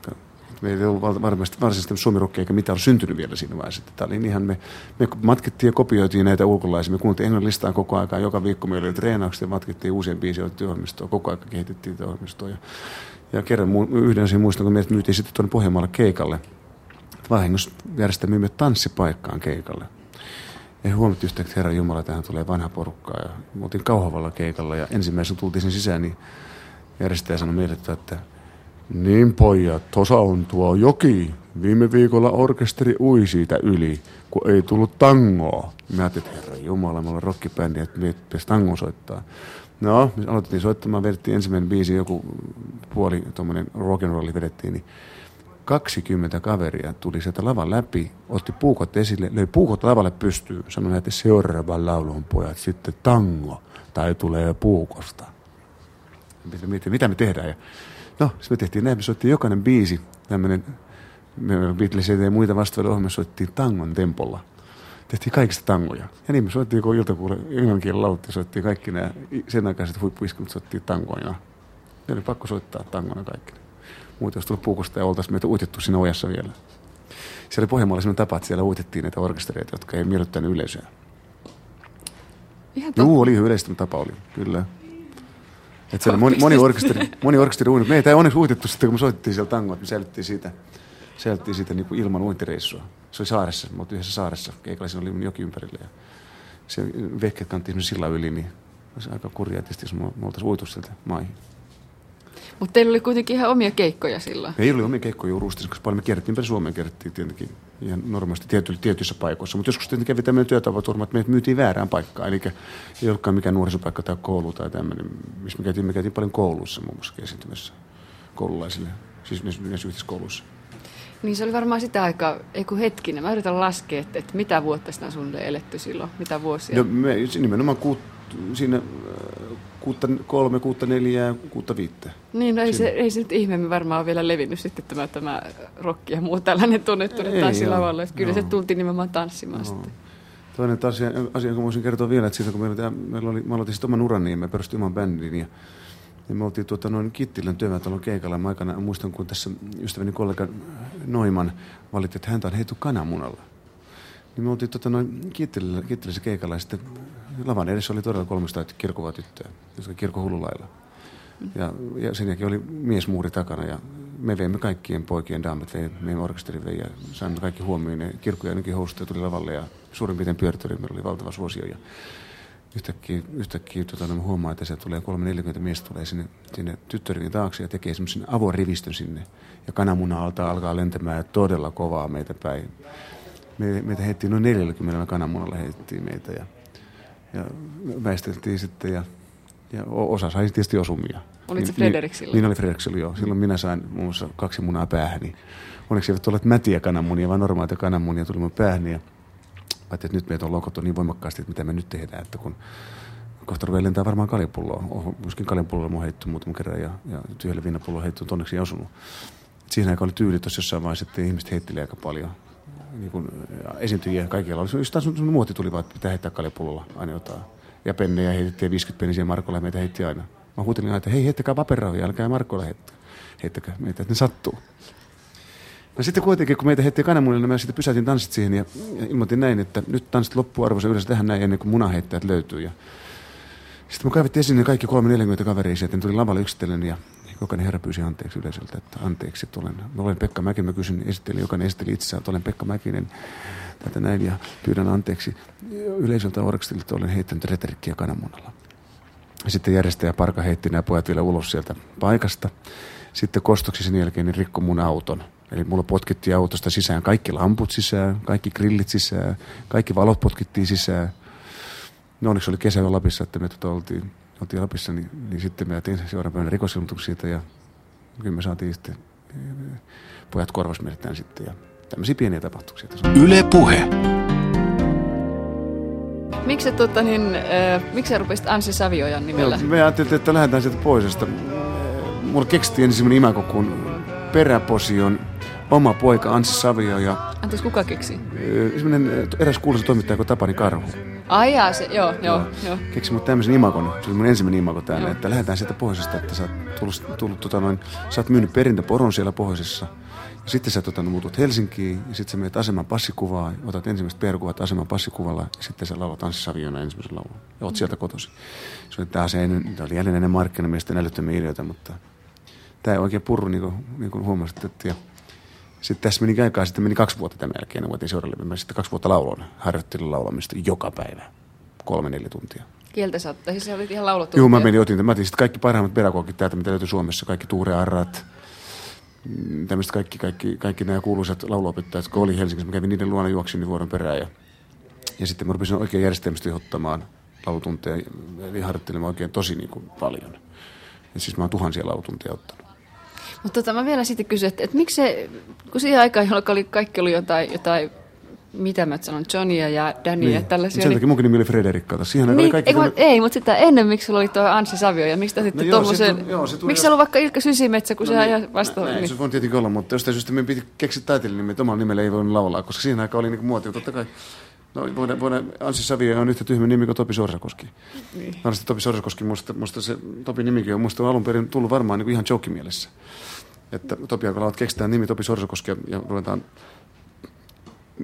Meillä ei ollut varmasti varsinaisesti suomirokkia eikä mitään syntynyt vielä siinä vaiheessa. Tämä oli ihan me, me matkittiin ja kopioitiin näitä ulkolaisia. Me kuultiin englannin listaa koko ajan. Joka viikko meillä oli treenaukset ja matkittiin uusien biisien ohjelmistoa. Koko ajan kehitettiin tätä ohjelmistoa. Ja, ja kerran yhden asian muistan, kun meidät myytiin sitten tuonne Pohjanmaalle keikalle. Vahingossa järjestämme myymme tanssipaikkaan keikalle. Ja huomattiin yhtä, että Herra Jumala, tähän tulee vanha porukkaa. Ja me oltiin Kauhavalla keikalla ja ensimmäisenä tultiin sen sisään, niin järjestäjä sanoi meille, että niin pojat, tosa on tuo joki. Viime viikolla orkesteri ui siitä yli, kun ei tullut tangoa. Mä ajattelin, että herra jumala, me ollaan rockibändi, että me pitäisi tango soittaa. No, me aloitettiin soittamaan, vedettiin ensimmäinen biisi, joku puoli tuommoinen rock'n'rolli vedettiin, niin 20 kaveria tuli sieltä lavan läpi, otti puukot esille, löi puukot lavalle pystyyn, sanoi, että seuraavan laulun pojat sitten tango, tai tulee puukosta. Mitä, mitä me tehdään? Ja No, sitten me tehtiin näin, me soittiin jokainen biisi, tämmöinen, me Beatles ja muita vastaavia ohjelmia soittiin tangon tempolla. Tehtiin kaikista tangoja. Ja niin me soittiin, kun iltapuolella englannin lautti, soittiin kaikki nämä sen aikaiset huippuiskut, soittiin tangoja. Ja oli pakko soittaa tangona kaikki. Muuten olisi tullut puukosta ja oltaisiin meitä uitettu siinä ojassa vielä. Siellä oli Pohjanmaalla sellainen tapa, että siellä uitettiin näitä orkestereita, jotka ei miellyttänyt yleisöä. Ihan Joo, oli yleistä tapa oli, kyllä. Että siellä moni, moni orkesteri, moni orkesteri uunut. Meitä ei onneksi uitettu sitten, kun me soitettiin siellä tangoa, että me säilyttiin siitä, säilyttiin siitä niin kuin ilman uintireissua. Se oli saaressa, me oltiin yhdessä saaressa, keikalla siinä oli joki ympärillä. Ja se vehkeet kantti sillä yli, niin olisi aika kurjaa tietysti, jos me oltaisiin uitu sieltä maihin. Mutta teillä oli kuitenkin ihan omia keikkoja silloin. Ei oli omia keikkoja juuri koska paljon me kierrettiin ympäri Suomeen, kierrettiin tietenkin ihan normaalisti tiety, tietyissä paikoissa. Mutta joskus tietenkin kävi tämmöinen työtapaturma, että meidät myytiin väärään paikkaan. Eli ei ollutkaan mikään nuorisopaikka tai koulu tai tämmöinen, missä me käytiin, me käytiin paljon koulussa muun muassa esiintymässä koululaisille, siis näissä yhteiskouluissa. Niin se oli varmaan sitä aikaa, ei kun hetkinen, mä yritän laskea, että, että mitä vuotta sitä on suunnilleen eletty silloin, mitä vuosia? No, me, nimenomaan kuut, siinä kuutta kolme, kuutta neljää, kuutta viittä. Niin, no ei se, ei se nyt ihmeemmin varmaan ole vielä levinnyt sitten tämä, tämä rokki ja muu tällainen tunnettu tanssilavalla. Että kyllä no. se tultiin nimenomaan tanssimaan no. sitten. Toinen asia, asia, kun voisin kertoa vielä, että siitä kun meillä, meillä oli, mä aloitin sitten oman urani ja me perustin oman bändin ja, ja me oltiin tuota, noin Kittilän työväentalon keikalla. Mä aikana muistan, kun tässä ystäväni kollega Noiman valitti, että häntä on heitu kananmunalla. Niin me oltiin tota, noin Kittilässä keikalla ja sitten lavan edessä oli todella 300 kirkuvaa tyttöä, jotka kirkko hullulailla. Ja, ja sen jälkeen oli miesmuuri takana ja me veimme kaikkien poikien daamet, vei, meidän orkesteri vei ja saimme kaikki huomioon. Ja kirkko ja ainakin housuja tuli lavalle ja suurin piirtein pyörittely, meillä oli valtava suosio. Ja yhtäkkiä, yhtäkkiä tota, me huomaa, että se tulee 340 miestä tulee sinne, sinne tyttörivin taakse ja tekee semmoisen avorivistön sinne. Ja kananmuna alta alkaa lentämään todella kovaa meitä päin. Me, meitä heitti noin 40 kananmunalla heittiin meitä ja ja väisteltiin sitten ja, ja osa sai tietysti osumia. Olit se Frederiksillä? Niin, niin oli Frederiksillä, joo. Silloin minä sain muun muassa kaksi munaa päähäni. Onneksi eivät olleet mätiä kananmunia, vaan normaalia kananmunia tuli mun päähäni. Ja että nyt meitä on lokottu niin voimakkaasti, että mitä me nyt tehdään, että kun kohta ruveaa lentää varmaan kaljapulloa. Myöskin kaljapulloa mun heitty muutaman kerran ja, ja tyhjälle viinapulloa heitty, mutta onneksi ei osunut. Siihen aikaan oli tyyli tuossa jossain vaiheessa, että ihmiset heitteli aika paljon niin kuin esiintyjiä kaikilla oli. Just taas muoti tuli vaan, että pitää heittää kaljapullolla aina jotain. Ja pennejä heitettiin 50 pennisiä Markolla ja meitä heitti aina. Mä huutelin aina, että hei heittäkää paperrahoja, älkää Markolla heittäkää. Heittäkää meitä, että ne sattuu. No sitten kuitenkin, kun meitä heitti kananmunille, niin mä sitten pysäytin tanssit siihen ja ilmoitin näin, että nyt tanssit loppuarvoisa yleensä tähän näin ennen kuin munaheittäjät löytyy. Ja sitten mä kaivettiin esiin kaikki 340 kaveria että tuli lavalle yksitellen ja jokainen herra pyysi anteeksi yleisöltä, että anteeksi, että olen, olen Pekka Mäkinen, mä kysyn, esittelin, jokainen esitteli itseään, että olen Pekka Mäkinen, tätä näin ja pyydän anteeksi yleisöltä orkestilta, olen heittänyt reterikkiä kananmunalla. Sitten järjestäjä Parka heitti nämä pojat vielä ulos sieltä paikasta. Sitten kostoksi sen jälkeen niin rikko mun auton. Eli mulla potkittiin autosta sisään kaikki lamput sisään, kaikki grillit sisään, kaikki valot potkittiin sisään. No onneksi oli kesä jo Lapissa, että me tota oltiin, oltiin Lapissa, niin, niin sitten me tein seuraavan päivänä rikosilmoituksia siitä ja kyllä me saatiin sitten, pojat korvas meidät sitten ja tämmöisiä pieniä tapahtuksia. Yle Puhe. Miksi, tota, niin, äh, miksi sä rupesit Ansi Saviojan nimellä? No, me ajattelin, että lähdetään sieltä poisesta. Mulla keksittiin ensin semmoinen imako, kun peräposion oma poika Anssi Savio ja... Anteeksi, kuka keksi? Semmoinen eräs kuuluisa toimittaja kuin Tapani Karhu. Ai jaa, se, joo, joo, joo. Keksi mut tämmöisen imakon. Se oli mun ensimmäinen imako täällä, joo. että lähdetään sieltä pohjoisesta, että sä oot, tullut, tullut, tota noin, sä oot myynyt perintöporon siellä pohjoisessa. Ja sitten sä tota, muutut Helsinkiin ja sitten sä menet aseman passikuvaa, otat ensimmäiset PR-kuvat aseman passikuvalla ja sitten sä laulat Anssi Saviona ensimmäisen laulun. Ja oot sieltä kotosi. Se oli taas ennen, tämä oli jälleen ennen markkinamiesten älyttömiä ideoita, mutta tämä ei oikein purru, niin kuin, niin kuin huomasit. Että, ja sitten tässä meni aikaa, sitten meni kaksi vuotta tämän jälkeen, ne voitiin seuraavalle. Mä sitten kaksi vuotta lauloin, harjoittelin laulamista joka päivä, kolme neljä tuntia. Kieltä sä siis se oli ihan laulotuntia. Joo, mä menin, otin, mä otin sitten kaikki parhaimmat pedagogit täältä, mitä löytyi Suomessa, kaikki Tuure Arrat, mm, tämmöiset kaikki, kaikki, kaikki nämä kuuluisat lauluopettajat, kun oli Helsingissä, mä kävin niiden luona juoksin vuoden perään ja, ja sitten mä rupesin oikein järjestelmästi ottamaan laulutunteja, eli harjoittelemaan oikein tosi niin kuin paljon. Ja siis mä oon tuhansia laulutunteja ottanut. Mutta tota, mä vielä sitten kysyn, että, että miksi se, kun siihen aikaan, jolloin oli, kaikki oli jotain, jotain mitä mä sanon, Johnia ja Dania niin. ja tällaisia. Sen niin- takia munkin nimi oli Frederikka. Siihen niin, oli kaikki... Ei, kun, ei mutta sitä ennen, miksi sulla oli tuo Anssi Savio ja miksi sitten no tuommoisen... Miksi se oli vaikka Ilkka Sysimetsä, kun no, se niin, vasta... Näin, niin. se voi tietenkin olla, mutta jostain syystä meidän piti keksiä taiteilijan nimen, että omalla nimellä ei voinut laulaa, koska siihen aikaan oli niin muoti, totta kai No voidaan, voidaan, Anssi Savio on yhtä tyhmä nimi kuin Topi Sorsakoski. Niin. Topi Sorsakoski, musta, musta se Topi nimikin on musta alun perin tullut varmaan niin kuin ihan joke mielessä että Topi alkoi keksitään nimi Topi Sorsakoski ja ruvetaan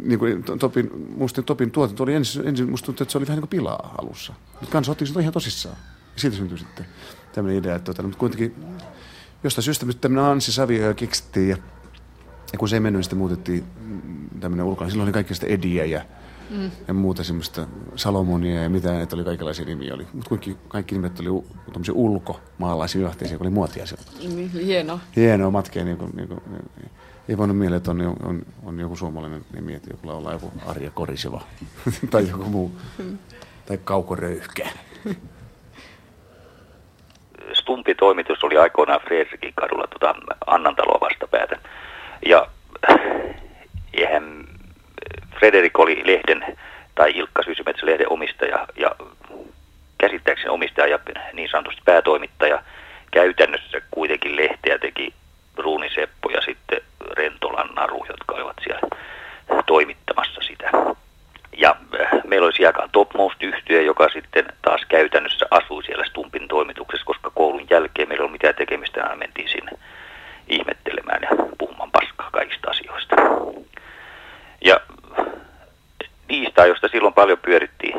niin kuin Topin, musta Topin tuotanto oli ensin, ensin musta tuntuu, että se oli vähän niin kuin pilaa alussa. Mutta kanssa otti sitä ihan tosissaan. Ja siitä syntyi sitten tämmöinen idea, että tota, mutta kuitenkin jostain syystä tämmöinen Anssi Savio keksittiin ja, ja kun se ei mennyt, niin sitten muutettiin tämmöinen ulkona. Silloin oli kaikki sitä Ediä ja mm. ja muuta semmoista Salomonia ja mitä että oli kaikenlaisia nimiä oli. Mutta kaikki, kaikki nimet oli u, ulkomaalaisia johteisia, kun oli muotia sieltä. Niin, hienoa. Hienoa matkeja. Niin kuin, niin kuin, ei voinut mieleen, että on, on, on joku suomalainen nimi, että joku laulaa joku Arja Koriseva (laughs) tai joku muu. Mm. tai Kauko Röyhkä. Stumpin toimitus oli aikoinaan Fredrikin kadulla tuota Annantaloa vastapäätä. Ja (laughs) eihän Frederik oli lehden tai Ilkka Syysimetsä lehden omistaja ja käsittääkseni omistaja ja niin sanotusti päätoimittaja. Käytännössä kuitenkin lehteä teki Ruuni Seppo ja sitten Rentolan Naru, jotka olivat siellä toimittamassa sitä. Ja äh, meillä oli aikaan Topmost yhtiö, joka sitten taas käytännössä asui siellä Stumpin toimituksessa, koska koulun jälkeen meillä ei ollut mitään tekemistä, aina mentiin sinne ihmettelemään ja puhumaan paskaa kaikista asioista. Ja niistä josta silloin paljon pyörittiin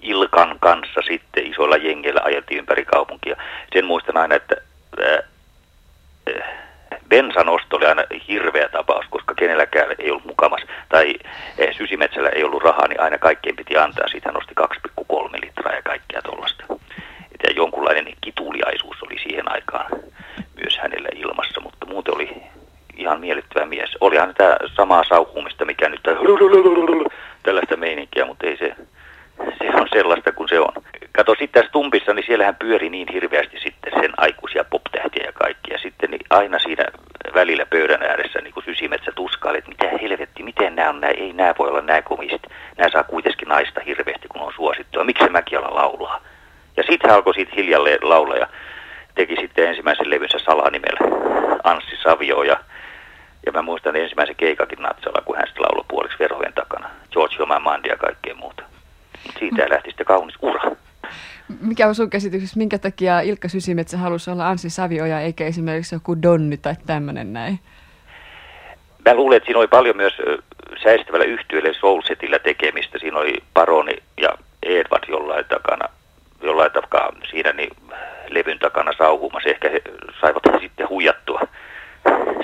Ilkan kanssa sitten isoilla jengeillä ajeltiin ympäri kaupunkia. Sen muistan aina, että ää, bensan osto oli aina hirveä tapaus, koska kenelläkään ei ollut mukamas, tai Sysimetsällä ei ollut rahaa, niin aina kaikkien piti antaa. Siitä nosti 2,3 litraa ja kaikkea tuollaista. Ja jonkunlainen kituliaisuus oli siihen aikaan myös hänellä ilmassa, mutta muuten oli ihan miellyttävä mies. Olihan tämä samaa sauhumista, mikä nyt tällaista meininkiä, mutta ei se, se on sellaista kuin se on. Kato sitten tässä Tumpissa, niin siellähän pyöri niin hirveästi sitten sen aikuisia poptähtiä ja kaikki. Ja sitten niin aina siinä välillä pöydän ääressä niin kuin sysimetsä tuskaili, että mitä helvetti, miten nämä on, nämä, ei nämä voi olla näin komistit. Nämä saa kuitenkin naista hirveästi, kun on suosittua. Miksi mäkin ala laulaa? Ja sitten hän alkoi siitä hiljalleen laulaa teki sitten ensimmäisen levynsä salanimellä Anssi Savio ja Ja mä muistan ensimmäisen keikakin Natsalla, kun hän sitten lauloi puoliksi verhojen takana. George Homan Mandi ja kaikkea muuta. Mut siitä mm. lähti sitten kaunis ura. Mikä on sun käsityksessä, minkä takia Ilkka Sysimetsä halusi olla Ansi Savioja eikä esimerkiksi joku Donni tai tämmöinen näin? Mä luulen, että siinä oli paljon myös säästävällä yhtiöllä Soulsetillä tekemistä. Siinä oli Paroni ja Edward jollain takana, jollain takana siinä niin levyn takana sauhumassa. Ehkä he saivat sitten huijattua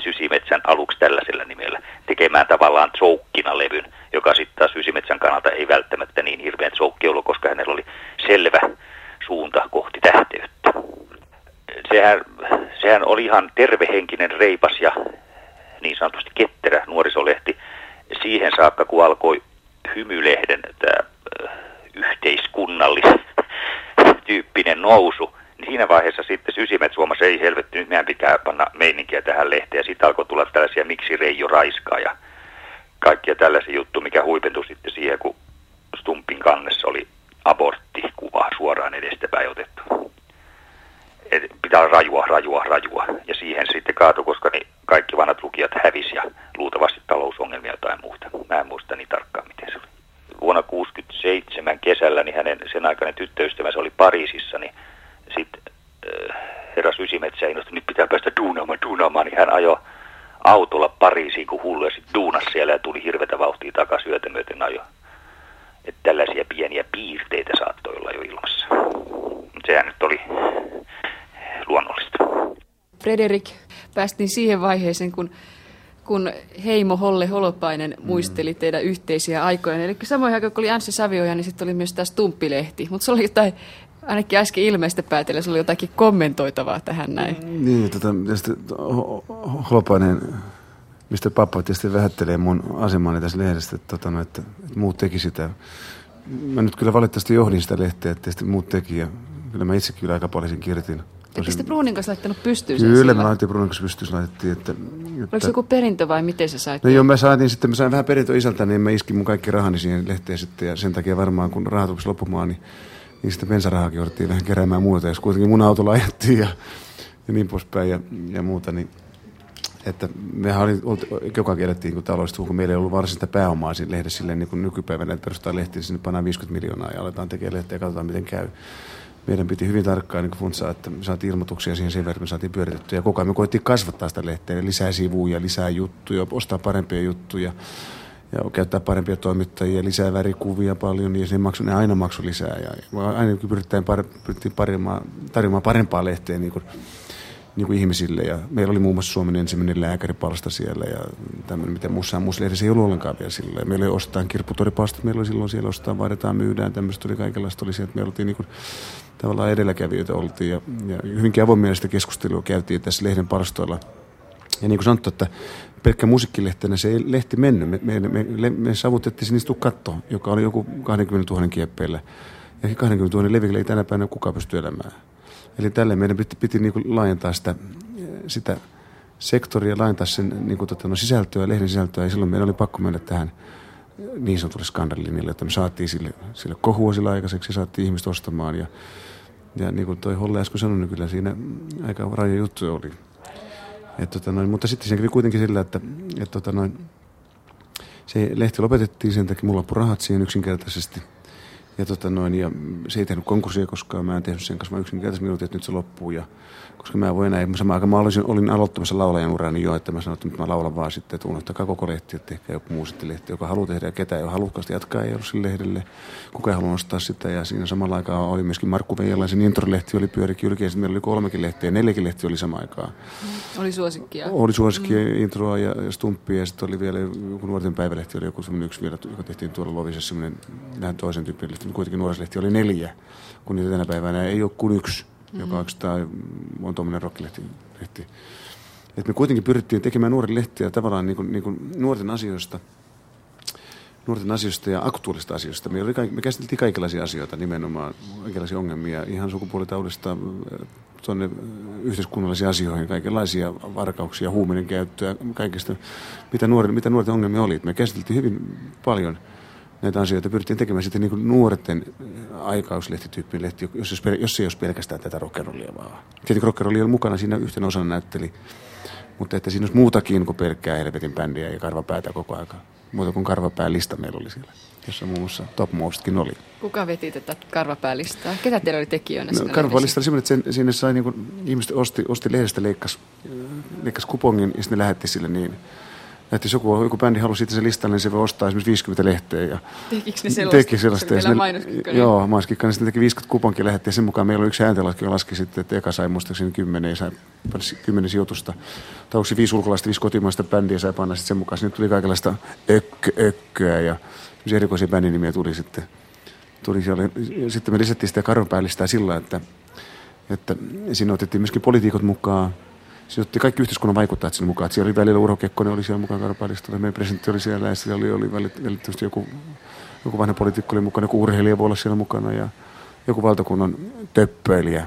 Sysimetsän aluksi tällaisella nimellä tekemään tavallaan troukkina levyn, joka sitten taas Sysimetsän kannalta ei välttämättä niin hirveän troukki ollut, koska hänellä oli selvä suunta kohti tähteyttä. Sehän, sehän oli ihan tervehenkinen, reipas ja niin sanotusti ketterä nuorisolehti siihen saakka, kun alkoi hymylehden tämä yhteiskunnallis tyyppinen nousu, niin siinä vaiheessa sitten Sysimet Suomessa ei helvetti, nyt meidän pitää panna meininkiä tähän lehteen. Ja sitten alkoi tulla tällaisia miksi Reijo raiskaa ja kaikkia tällaisia juttuja, mikä huipentui sitten siihen, kun Stumpin kannessa oli aborttikuva suoraan edestäpäin otettu. Et pitää olla rajua, rajua, rajua. Ja siihen sitten kaatui, koska niin kaikki vanhat lukijat hävisi ja luultavasti talousongelmia tai muuta. Mä en muista niin tarkkaan, miten se oli. Vuonna 1967 kesällä niin hänen sen aikainen tyttöystävänsä oli Pariisissa, niin sitten äh, herra Sysimetsä innosti, nyt pitää päästä duunaamaan, duunaamaan, niin hän ajoi autolla Pariisiin kuin hullu ja sitten duunas siellä ja tuli hirvetä vauhtia takaisin yötä myöten ajo. Että tällaisia pieniä piirteitä saattoi olla jo ilmassa. Sehän nyt oli luonnollista. Frederik, päästiin siihen vaiheeseen, kun, kun Heimo Holle Holopainen muisteli teidän yhteisiä aikoja. Eli samoin aikaan, kun oli Anssi Savioja, niin sitten oli myös tämä Stumppilehti. Mutta se oli jotain, ainakin äsken ilmeistä päätellä, se oli jotakin kommentoitavaa tähän näin. Niin, tota, Holopainen, mistä pappa tietysti vähättelee mun asemani tässä lehdessä, että, tota, no, että, että muut teki sitä. Mä nyt kyllä valitettavasti johdin sitä lehteä, että tietysti muut teki ja kyllä mä itsekin kyllä aika paljon sen kirjoitin. Ette sitten Bruunin kanssa laittanut pystyyn sen Kyllä, me laitettiin Bruunin kanssa pystyyn, laitettiin, että, että... Oliko se joku perintö vai miten se sait? No joo, mä saatiin sitten, mä sain vähän perintö isältä, niin mä iskin mun kaikki rahani siihen lehteen sitten, ja sen takia varmaan kun rahat loppumaan, niin, niin sitten bensarahakin jouduttiin vähän keräämään muuta, jos kuitenkin mun autolla ajettiin ja, ja niin poispäin ja, ja muuta, niin että mehän oli, joka elettiin niin taloudellisesti, kun meillä ei ollut varsinaista pääomaa siinä lehdessä silleen niin kuin nykypäivänä, että perustaa lehti, sinne pannaan 50 miljoonaa ja aletaan tekemään lehteä ja katsotaan miten käy meidän piti hyvin tarkkaan niin funtsaa, että me saatiin ilmoituksia siihen sen verran, me saatiin pyöritettyä. Ja koko ajan me koettiin kasvattaa sitä lehteä, lisää sivuja, lisää juttuja, ostaa parempia juttuja ja käyttää parempia toimittajia, lisää värikuvia paljon, ja se, maksu, ne aina maksu lisää. Ja aina pyrittiin, par, pyrittiin tarjoamaan, parempaa lehteä niin kuin, niin kuin ihmisille. Ja meillä oli muun muassa Suomen ensimmäinen lääkäripalsta siellä ja tämmöinen, mitä muussa, muussa lehdessä ei ollut ollenkaan vielä sillä. Meillä oli ostaa kirpputoripalstat, meillä oli silloin siellä ostaa, vaihdetaan, myydään, tämmöistä oli kaikenlaista. Oli sieltä, me oltiin niin kuin, tavallaan edelläkävijöitä oltiin ja, ja hyvinkin avoimielistä keskustelua käytiin tässä lehden palstoilla. Ja niin kuin sanottu, että pelkkä musiikkilehtenä se ei lehti mennyt. Me, me, me, me savutettiin sinistä katto, joka oli joku 20 000 kieppeillä. Ja 20 000 levillä ei tänä päivänä kukaan pysty elämään. Eli tälle meidän piti, piti niin kuin laajentaa sitä, sitä sektoria, laajentaa sen niin kuin, tota, no, sisältöä, lehden sisältöä. Ja silloin meidän oli pakko mennä tähän niin sanotulle skandallinille, että me saatiin sille, sille kohua sillä aikaiseksi saatiin ihmiset ostamaan. Ja, ja niin kuin toi Holle äsken sanoi, niin kyllä siinä aika raja juttu oli. Et, tota, noin, mutta sitten se kävi kuitenkin sillä, että et, tota, noin, se lehti lopetettiin sen takia, mulla rahat siihen yksinkertaisesti. Ja, tota, noin, ja se ei tehnyt konkurssia koskaan, mä en tehnyt sen kanssa, mä yksinkertaisesti minuutin, että nyt se loppuu. Ja, koska mä voin näin, samaan aikaan mä olisin, olin aloittamassa laulajan urani jo, että mä sanoin, että nyt mä laulan vaan sitten, että unohtakaa koko lehti, että tehkää joku muu sitten lehti, joka haluaa tehdä ja ketä ei ole halukkaasti jatkaa, ei ollut sille lehdelle, kuka ei halua nostaa sitä ja siinä samalla aikaa oli myöskin Markku Veijalaisen introlehti oli pyöri kylkeä, ja meillä oli kolmekin lehtiä ja neljäkin lehti oli samaan aikaan. Oli suosikkia. Oli suosikkia, mm. introa ja, ja stumppia ja sitten oli vielä joku nuorten päivälehti, oli joku semmoinen yksi vielä, joka tehtiin tuolla Lovisessa semmoinen vähän toisen tyyppinen lehti, mutta kuitenkin nuorisolehti oli neljä, kun niitä tänä päivänä ei ole kuin yksi mm-hmm. joka tämä on tuommoinen rockilehti. Lehti. Et me kuitenkin pyrittiin tekemään nuoren lehtiä tavallaan niin kuin, niin kuin nuorten asioista, nuorten asioista ja aktuaalista asioista. Me, oli, me käsiteltiin kaikenlaisia asioita nimenomaan, kaikenlaisia ongelmia, ihan sukupuolitaudista tuonne yhteiskunnallisiin asioihin, kaikenlaisia varkauksia, huumeiden käyttöä, kaikista, mitä, nuori, mitä nuorten ongelmia oli. Me käsiteltiin hyvin paljon – näitä asioita pyrittiin tekemään sitten niin kuin nuorten aikauslehtityyppinen lehti, jos, jos, ei olisi pelkästään tätä rockerollia vaan. Tietenkin rockerolli oli mukana siinä yhtenä osana näytteli, Mutta että siinä olisi muutakin kuin pelkkää helvetin bändiä ja karvapäätä koko aika. Muuta kuin karvapäälista meillä oli siellä, jossa muun muassa Topmostkin oli. Kuka veti tätä karvapäälistaa? Ketä teillä oli tekijöinä? No, karvapäällista oli semmoinen, että sen, sinne sai niin kuin, ihmiset osti, osti lehdestä, leikkasi leikkasi kupongin ja sitten ne lähetti sille niin että jos joku, joku bändi halusi sitten se listalle, niin se voi ostaa esimerkiksi 50 lehteä. Ja Tekikö ne sellaista? Teki sellaista. Se joo, mainoskikka, niin sitten teki 50 kuponkia lähetti ja sen mukaan meillä oli yksi ääntenlaski, joka laski sitten, että eka sai muistaakseni 10 ja sai 10 sijoitusta. Tai onko se viisi ulkolaista, viisi kotimaista bändiä sai panna sitten sen mukaan. Sinne tuli kaikenlaista ökkö, ökköä ja erikoisia bändinimiä tuli sitten. Tuli siellä. Sitten me lisättiin sitä karvanpäällistä sillä, että, että siinä otettiin myöskin poliitikot mukaan, se otti kaikki yhteiskunnan vaikuttajat sinne mukaan. Siellä oli välillä Urho Kekkonen oli siellä mukaan Karpalista, meidän presidentti oli siellä ja siellä oli, oli välittömästi joku, joku vanha poliitikko oli mukana, joku urheilija voi olla siellä mukana ja joku valtakunnan töppöilijä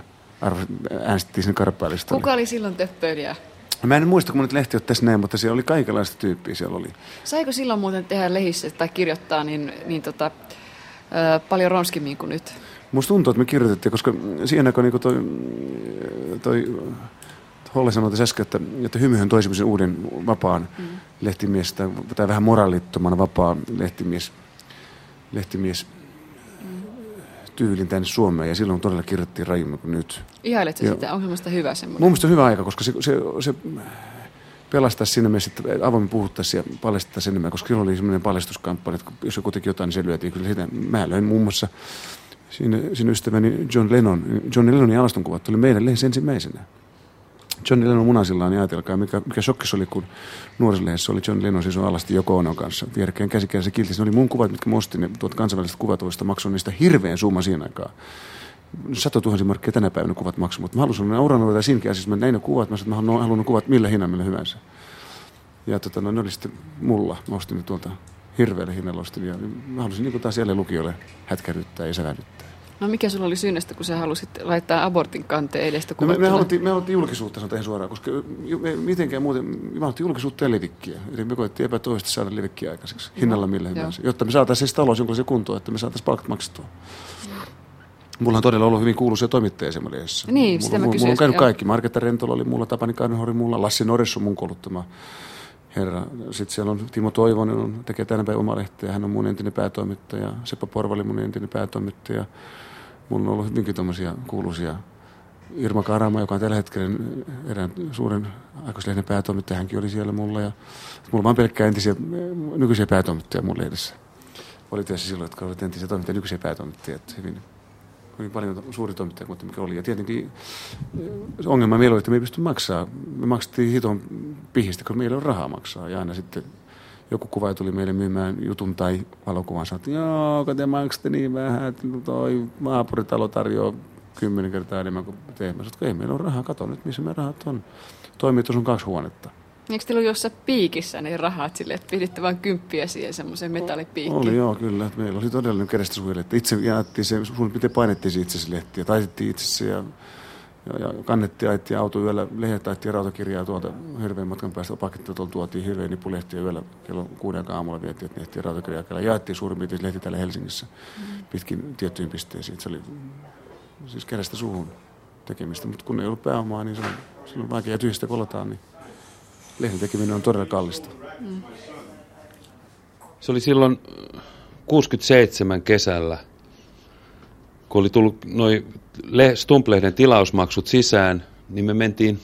äänestettiin sinne Karpalista. Kuka oli silloin töppöilijä? Mä en muista, kun nyt lehti tässä näin, mutta siellä oli kaikenlaista tyyppiä siellä oli. Saiko silloin muuten tehdä lehissä tai kirjoittaa niin, niin tota, ö, paljon ronskimmin kuin nyt? Musta tuntuu, että me kirjoitettiin, koska siihen aikaan niin toi, toi Holle sanoi tässä äsken, että, että hymyhän toi semmoisen uuden vapaan mm. lehtimies, tai, tai vähän moraalittoman vapaa lehtimies, lehtimies mm. tyylin tänne Suomeen, ja silloin todella kirjoittiin rajummin kuin nyt. Ihailetko sitä? Onko semmoista hyvä semmoinen? Mun mielestä on hyvä aika, koska se, se, se pelastaa siinä mielessä, että avoimin puhuttaisiin ja paljastettaisiin enemmän, koska silloin oli semmoinen paljastuskampanja, että jos joku teki jotain, niin se lyötiin. Kyllä sitä, mä löin muun muassa siinä, siinä ystäväni John Lennon, John Lennonin alastonkuvat tuli meidän lehdessä ensimmäisenä. John Lennon munasillaan, niin ajatelkaa, mikä, mikä shokkis oli, kun nuorisolehdessä oli John Lennon siis alasti Joko Onon kanssa. Vierekkäin käsikädessä kilti. Ne oli mun kuvat, mitkä mä ostin, ne tuot kansainväliset kuvatoista maksoin niistä hirveän summa siinä aikaa. Sato tuhansia markkia tänä päivänä kuvat maksu, mutta mä halusin olla uranoita sinkin siis mä näin ne kuvat, mä sanoin, että mä haluan kuvat millä hinnalla hyvänsä. Ja tota, no, ne oli sitten mulla, mä ostin ne tuolta hirveällä hinnalla ostin, ja mä halusin niin taas jälleen lukijoille hätkäryttää ja sävädyttää. No mikä sulla oli syynestä, kun sä halusit laittaa abortin kanteen edestä? No me, me, haluttiin, me haluttiin julkisuutta, sanotaan suoraan, koska me, mitenkään muuten, me haluttiin julkisuutta ja levikkiä. Eli me koettiin epätoisesti saada levikkiä aikaiseksi, hinnalla millä hyvänsä, jotta me saataisiin siis talous jonkinlaisen kuntoon, että me saataisiin palkat maksettua. Mulla on todella ollut hyvin kuuluisia toimittajia semmoisessa. Niin, mulla, mulla, mulla on käynyt kaikki. Marketta Rentola oli mulla, Tapani Karnehori mulla, Lassi Norris on mun kouluttama herra. Sitten siellä on Timo Toivonen, on, tekee tänä päivänä oma lehteä. Hän on mun entinen päätoimittaja. Seppo Porvali mun entinen päätoimittaja. Mulla on ollut hyvinkin tämmöisiä kuuluisia. Irma Karama, joka on tällä hetkellä erään suuren aikuislehden päätoimittaja, hänkin oli siellä mulla. Ja mulla on pelkkää entisiä, nykyisiä päätoimittajia mun lehdessä. Oli työssä silloin, jotka olivat entisiä toimittajia, nykyisiä päätoimittajia. Hyvin, hyvin paljon suuri toimittaja kuin mikä oli. Ja tietenkin ongelma meillä oli, että me ei pysty maksaa. Me maksettiin hiton pihistä, kun meillä on rahaa maksaa. Ja aina sitten joku kuva tuli meille myymään jutun tai valokuvan, sanoi, että joo, kun te maksatte niin vähän, että toi naapuritalo tarjoaa kymmenen kertaa enemmän kuin te. Mä sanoin, ei meillä on rahaa, kato nyt missä me rahat on. Toimitus on kaksi huonetta. Eikö teillä ollut jossain piikissä ne rahat sille, että piditte vain kymppiä siihen semmoiseen metallipiikkiin? Oli joo, kyllä. Meillä oli todellinen kädestä että Itse jaettiin se, sun miten painettiin se itse se lehti ja taitettiin itse se ja ja, ja kannettiin ajettiin auto yöllä, lehdet ajettiin rautakirjaa tuolta hirveän matkan päästä paketti tuolta tuotiin hirveän nipulehtiä yöllä kello kuuden aamulla vietiin, että lehtiin rautakirjaa. Ja jaettiin suurin piirtein lehti täällä Helsingissä mm. pitkin tiettyihin pisteisiin. Se oli siis kädestä suuhun tekemistä, mutta kun ei ollut pääomaa, niin se on, se on vaikea tyhjistä kolataan, niin lehden tekeminen on todella kallista. Mm. Se oli silloin 67 kesällä, kun oli tullut noin Stumplehden tilausmaksut sisään, niin me mentiin,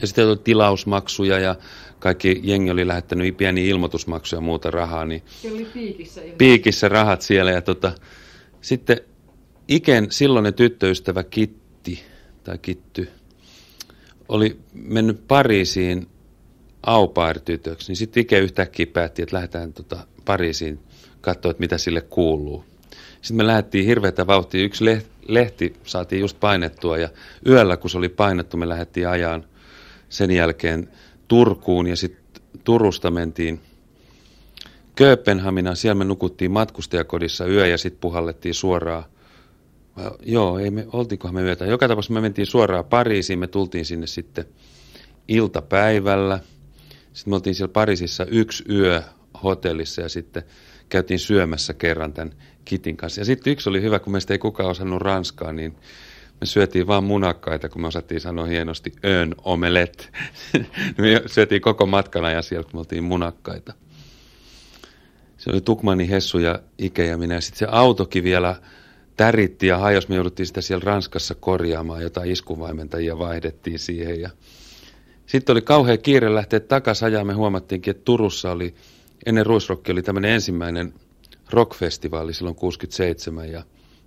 ja sitten oli tilausmaksuja ja kaikki jengi oli lähettänyt pieniä ilmoitusmaksuja ja muuta rahaa. Niin oli piikissä. Piikissä rahat siellä ja tota, sitten Iken silloinen tyttöystävä Kitti, tai Kitty, oli mennyt Pariisiin aupair-tytöksi, niin sitten Ike yhtäkkiä päätti, että lähdetään tota Pariisiin katsoa, että mitä sille kuuluu. Sitten me lähdettiin hirveätä vauhtia. Yksi lehti saatiin just painettua ja yöllä, kun se oli painettu, me lähdettiin ajaan sen jälkeen Turkuun ja sitten Turusta mentiin Kööpenhaminaan. Siellä me nukuttiin matkustajakodissa yö ja sitten puhallettiin suoraan Joo, ei me, oltiinkohan me yötä. Joka tapauksessa me mentiin suoraan Pariisiin, me tultiin sinne sitten iltapäivällä. Sitten me oltiin siellä Pariisissa yksi yö hotellissa ja sitten käytiin syömässä kerran tämän Kitin kanssa. Ja sitten yksi oli hyvä, kun meistä ei kukaan osannut ranskaa, niin Me syötiin vaan munakkaita, kun me osattiin sanoa hienosti ön omelet. (laughs) me syötiin koko matkan ajan siellä, kun me oltiin munakkaita. Se oli Tukmani, Hessu ja Ike ja minä. Sitten se autokin vielä täritti ja hajos. Me jouduttiin sitä siellä Ranskassa korjaamaan, jota iskuvaimentajia vaihdettiin siihen. Ja sitten oli kauhea kiire lähteä takaisin ajaa. Me huomattiinkin, että Turussa oli, ennen Ruisrokki oli tämmöinen ensimmäinen rockfestivaali silloin 67 ja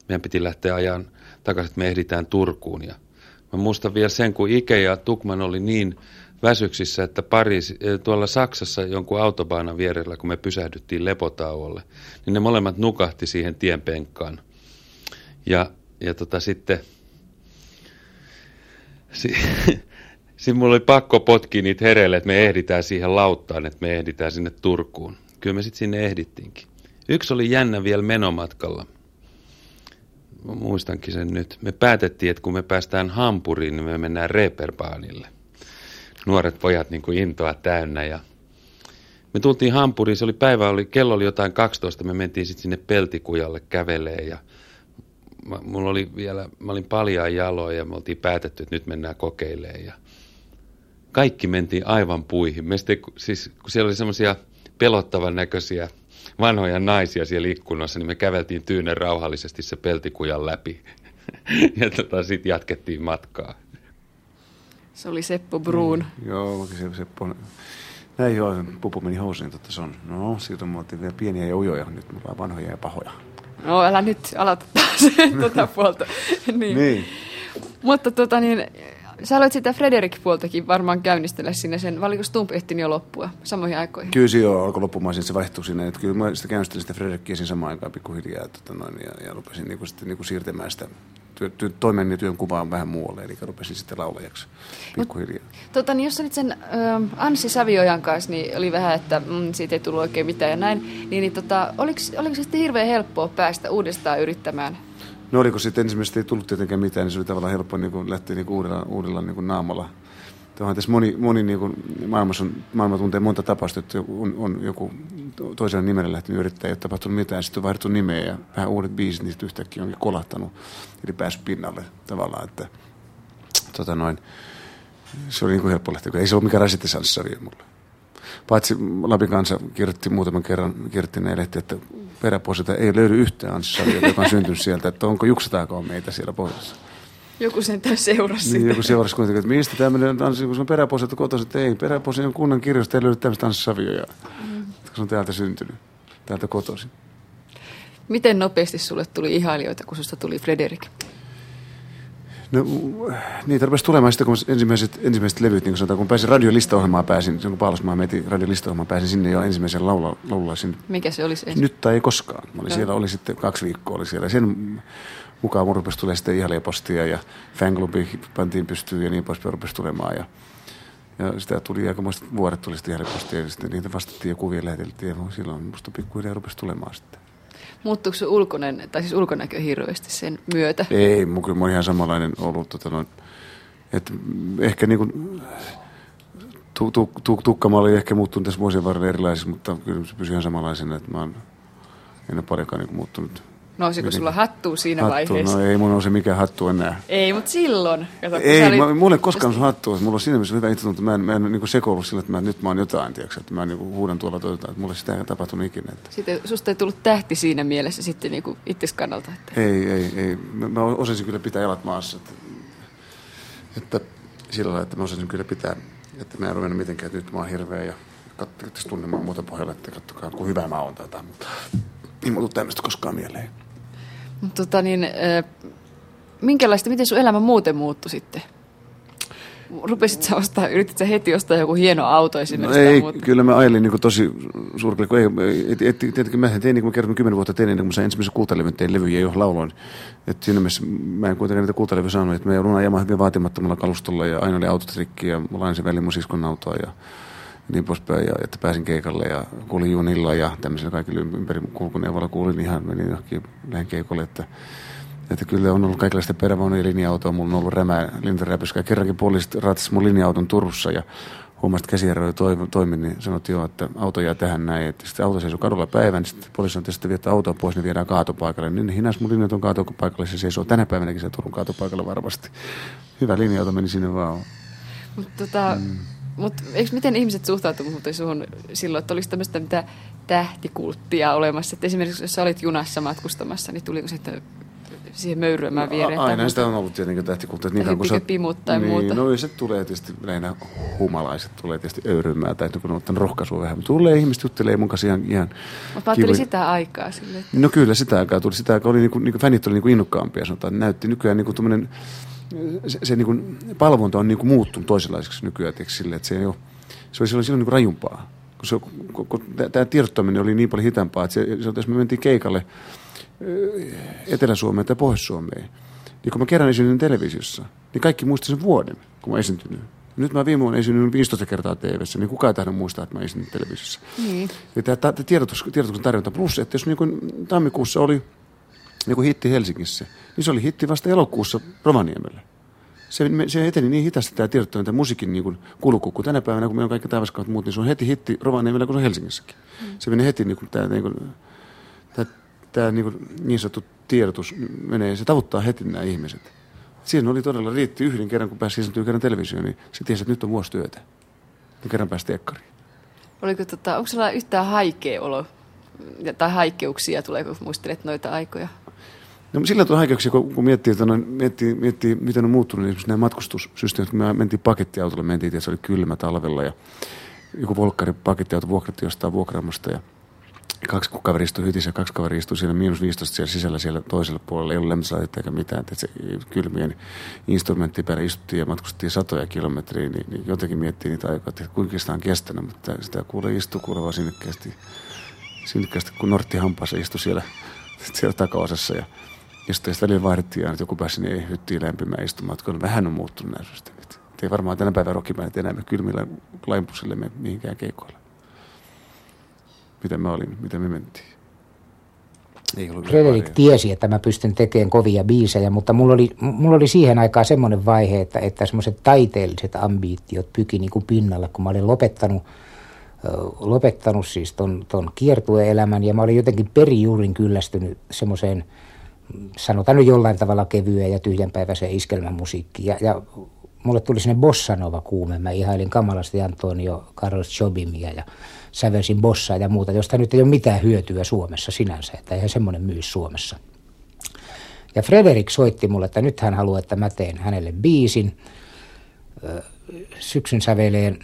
meidän piti lähteä ajan takaisin, että me ehditään Turkuun. Ja mä muistan vielä sen, kun Ike ja Tukman oli niin väsyksissä, että Pariisi, eh, tuolla Saksassa jonkun autobaanan vierellä, kun me pysähdyttiin lepotauolle, niin ne molemmat nukahti siihen tienpenkkaan. Ja, ja tota sitten, si, (laughs) Siinä mulla oli pakko potkia niitä hereille, että me ehditään siihen lauttaan, että me ehditään sinne Turkuun. Kyllä me sitten sinne ehdittiinkin. Yksi oli jännä vielä menomatkalla. Mä muistankin sen nyt. Me päätettiin, että kun me päästään Hampuriin, niin me mennään Reeperbaanille. Nuoret pojat niin kuin intoa täynnä ja me tultiin Hampuriin, se oli päivä, oli, kello oli jotain 12, me mentiin sitten sinne Peltikujalle kävelee ja mä, mulla oli vielä, mä olin paljaan jaloin ja me oltiin päätetty, että nyt mennään kokeilemaan ja kaikki mentiin aivan puihin. Me sitten, siis, kun siellä oli semmoisia pelottavan näköisiä vanhoja naisia siellä ikkunassa, niin me käveltiin tyynen rauhallisesti se peltikujan läpi. (laughs) ja tota, sitten jatkettiin matkaa. Se oli Seppo Bruun. Mm, joo, se Seppo. Näin joo, pupu meni housuun, totta se on. No, siitä me oltiin vielä pieniä ja ujoja, nyt me ollaan vanhoja ja pahoja. No, älä nyt aloita taas (laughs) tuota (laughs) puolta. niin. niin. Mutta tota niin, Sä aloit sitä Frederik-puoltakin varmaan käynnistellä sinne sen, vai oliko Stump ehtinyt jo loppua samoihin aikoihin? Kyllä se jo alkoi loppumaan, se vaihtui sinne. Että kyllä mä sitä käynnistelin sitä Frederikia siinä samaan aikaan pikkuhiljaa tota noin, ja, ja rupesin niinku, sitten, niinku siirtämään sitä työ, työ, toimen ja työn kuvaa vähän muualle, eli rupesin sitten laulajaksi pikkuhiljaa. Tota, niin jos nyt sen ö, Anssi Saviojan kanssa, niin oli vähän, että mm, siitä ei tullut oikein mitään ja näin, niin, niin tota, oliko, oliko se sitten hirveän helppoa päästä uudestaan yrittämään No oliko sitten ensimmäisesti ei tullut tietenkään mitään, niin se oli tavallaan helppo niin lähteä niin uudella, uudella niin naamalla. Tuohan tässä moni, moni niin kuin maailmassa on, maailma tuntee monta tapausta, että on, on joku toisella nimellä lähtenyt yrittää, ei ole tapahtunut mitään, sitten on vaihdettu nimeä ja vähän uudet biisit, niistä yhtäkkiä onkin kolahtanut, eli päässyt pinnalle tavallaan, että tota noin, se oli niin kuin helppo lähteä, ei se ollut mikään rasittesanssari mulle. Paitsi Lapin kanssa kirjoitti muutaman kerran, kirjoitti ne lehti, että peräpohjalta ei löydy yhtään Anssaria, joka on syntynyt sieltä, että onko juksataako meitä siellä pohjassa. Joku sen tässä seurasi niin, Joku seurasi kuitenkin, että mistä tämmöinen anssi, kun se on peräpohjalta kotoisin, että ei, peräpohjalta on kunnan kirjoista, ei löydy tämmöistä anssavioja, mm. kun se on täältä syntynyt, täältä kotoisin. Miten nopeasti sulle tuli ihailijoita, kun susta tuli Frederik? No, niitä rupesi tulemaan sitten, kun ensimmäiset, ensimmäiset levyt, niin kuin sanotaan, kun pääsin radiolistaohjelmaan pääsin, kun Paalasmaa meti radiolistaohjelmaan, pääsin sinne jo ensimmäisen laula, laululla sinne. Mikä se olisi ensin? Nyt tai ei koskaan. Mä olin siellä, oli sitten kaksi viikkoa oli siellä. Sen mukaan mun rupesi tulemaan sitten ihailepostia ja fanklubi pantiin pystyyn ja niin poispäin rupesi tulemaan. Ja, ja sitä tuli aikamoista vuodet tuli sitten ihailepostia ja sitten niitä vastattiin ja kuvia läheteltiin ja silloin musta pikkuhiljaa rupesi tulemaan sitten. Muuttuuko se ulkoinen, tai siis ulkonäkö hirveästi sen myötä? Ei, mun kyllä ihan samanlainen ollut. Tota noin, että ehkä niin kuin, tu, tu, tu, tukkamalli oli ehkä muuttunut tässä vuosien varrella erilaisissa, mutta kyllä se pysyy ihan samanlaisena, että mä oon en ole paljonkaan niin muuttunut Nousiko sulla hattu siinä hattu, vaiheessa? No ei mun nouse mikään hattu enää. Ei, mutta silloin. Kato, ei, olit... mä, mulle ei koskaan Just... hattu. Mulla on siinä mielessä hyvä itse mä en, mä en niin sekoillut sillä, että mä, nyt mä oon jotain, tiiäks, että mä niin huudan tuolla toivotaan, että mulle sitä ei tapahtunut ikinä. Että... Sitten susta ei tullut tähti siinä mielessä sitten niin kuin itses kannalta. Että... Ei, ei, ei. Mä, mä osasin kyllä pitää jalat maassa. Että, että sillä lailla, että mä osasin kyllä pitää, että mä en ruvennut mitenkään, että nyt mä oon hirveä ja katsotaan tunnemaan muuta pohjalla, että katsokaa, kuin hyvä mä oon tätä. Mutta ei mulla tämmöistä koskaan mieleen. Tota niin, minkälaista, miten sun elämä muuten muuttui sitten? Rupesit sä ostaa, yritit sä heti ostaa joku hieno auto esimerkiksi? No ei, muuta? kyllä mä ajelin niin tosi suurkille, kun ei, ei, ei, tietenkin mä tein, niin kuin mä kerron kymmenen vuotta tein, niin kun mä sain ensimmäisen kultalevyn, tein levyjä jo lauloin. Että siinä mielessä mä en kuitenkaan niitä kultalevyjä saanut, että mä joudun ajamaan hyvin vaatimattomalla kalustolla ja aina oli autotrikki ja mulla aina se väli mun siskon autoa ja niin poispäin, ja, että pääsin keikalle ja kuulin junilla ja tämmöisellä kaikilla ympäri kulkuneuvolla kuulin ihan, menin johonkin lähen keikolle, että, että kyllä on ollut kaikenlaista perävaunuja linja-autoa, mulla on ollut rämää, lintaräpyskä, kerrankin poliisit ratsasi mun linja-auton Turussa ja huomasi, että käsijärjellä toimi, toimi, niin sanottiin jo, että auto jää tähän näin. Että sitten auto seisoo kadulla päivän, niin sitten poliisi sanoi, että sitten viettä autoa pois, niin viedään kaatopaikalle. Niin hinas mun linjat on kaatopaikalle, se seisoo tänä päivänäkin se Turun kaatopaikalle varmasti. Hyvä linja-auto meni sinne vaan. Mutta tota, mm. Mut, eikö, miten ihmiset suhtautuivat suhun silloin, että olisi tämmöistä mitä tähtikulttia olemassa? Että esimerkiksi jos sä olit junassa matkustamassa, niin tuliko sitten siihen möyryämään viereen? No, aina sitä on ollut tietenkin tähtikulttia. Niin kun sä, pimut tai niin, muuta. No se tulee tietysti, lähinnä humalaiset tulee tietysti öyrymään, tai kun on ottanut rohkaisua vähän. Mutta tulee ihmiset juttelee mun kanssa ihan, ihan Mutta ajattelin sitä aikaa sille. Että... No kyllä sitä aikaa tuli. Sitä aikaa oli niin kuin, niin kuin fänit oli niin kuin innokkaampia, sanotaan. Näytti nykyään niin kuin se, se niin kuin, palvonta on niin kuin muuttunut toisenlaiseksi nykyään, sille, että se ei ole, se oli silloin, silloin niin kuin rajumpaa. Kun, se, kun, kun tämä tiedottaminen oli niin paljon hitaampaa, että se, se, jos me mentiin keikalle Etelä-Suomeen tai Pohjois-Suomeen, niin kun mä kerran esiinnyin televisiossa, niin kaikki muisti sen vuoden, kun mä esiintynyt. Nyt mä viime vuonna esiinnyin 15 kertaa tv niin kukaan ei tahdo muistaa, että mä esiinnyin televisiossa. Niin. Ja tämä, tämä tiedotus, tiedotuksen tarjonta plus, että jos niin kuin tammikuussa oli joku hitti Helsingissä, niin se oli hitti vasta elokuussa Rovaniemellä. Se, se eteni niin hitaasti tämä tiedottaminen, tämä musiikin niin kuin kulku, kun tänä päivänä, kun meillä on kaikki taivaskaat muut, niin se on heti hitti Rovaniemellä, kun se on Helsingissäkin. Mm. Se menee heti niin kuin tämä, niin kuin, tämä, tämä niin, kuin niin sanottu tiedotus menee, se tavoittaa heti nämä ihmiset. Siinä oli todella, riitti yhden kerran, kun pääsi esiintyä kerran televisioon, niin se tiesi, että nyt on vuosi työtä. Ja kerran pääsi tekkariin. Oliko tota, onko sulla yhtään haikea olo tai haikeuksia, tuleeko muistelet noita aikoja? No sillä on haikeuksia, kun, kun miettii, että no, miettii, miettii, miten on muuttunut, niin esimerkiksi nämä matkustussysteemit, kun me mentiin pakettiautolla, mentiin, että se oli kylmä talvella ja joku volkkari pakettiauto vuokratti jostain vuokraamasta ja kaksi kaveria istui hytissä ja kaksi kaveria istui siinä miinus 15 siellä sisällä siellä toisella puolella. Ei ollut lämpösaatetta eikä mitään. Että se kylmien instrumentti päällä istuttiin ja matkustettiin satoja kilometriä. Niin, niin jotenkin miettii niitä aikoja, että kuinka sitä on kestänyt. Mutta sitä kuulee istuu kuulee vaan sinnikkäästi. Sinnikkäästi kun Nortti Hampaassa istui siellä, (laughs) siellä takaosassa. Ja sitten välillä vaihdettiin aina, että joku pääsi niin hyttiin lämpimään istumaan. Että vähän on muuttunut nämä systeemit. Ei varmaan tänä päivänä rokipäivänä enää me kylmillä laimpusille me mihinkään keikoille mitä mä olin, mitä me mentiin. Frederik tiesi, että mä pystyn tekemään kovia biisejä, mutta mulla oli, mulla oli siihen aikaan semmoinen vaihe, että, että semmoiset taiteelliset ambitiot pyki niin kuin pinnalla, kun mä olin lopettanut, lopettanut siis ton, ton kiertueelämän ja mä olin jotenkin perijuurin kyllästynyt semmoiseen, sanotaan nyt jollain tavalla kevyeen ja tyhjänpäiväiseen iskelmämusiikkiin. Ja, ja mulle tuli sinne bossanova kuume. Mä ihailin kamalasti Antonio Carlos Jobimia ja sävelsin bossaa ja muuta, josta nyt ei ole mitään hyötyä Suomessa sinänsä, että eihän semmoinen myy Suomessa. Ja Frederik soitti mulle, että nyt hän haluaa, että mä teen hänelle biisin syksyn säveleen.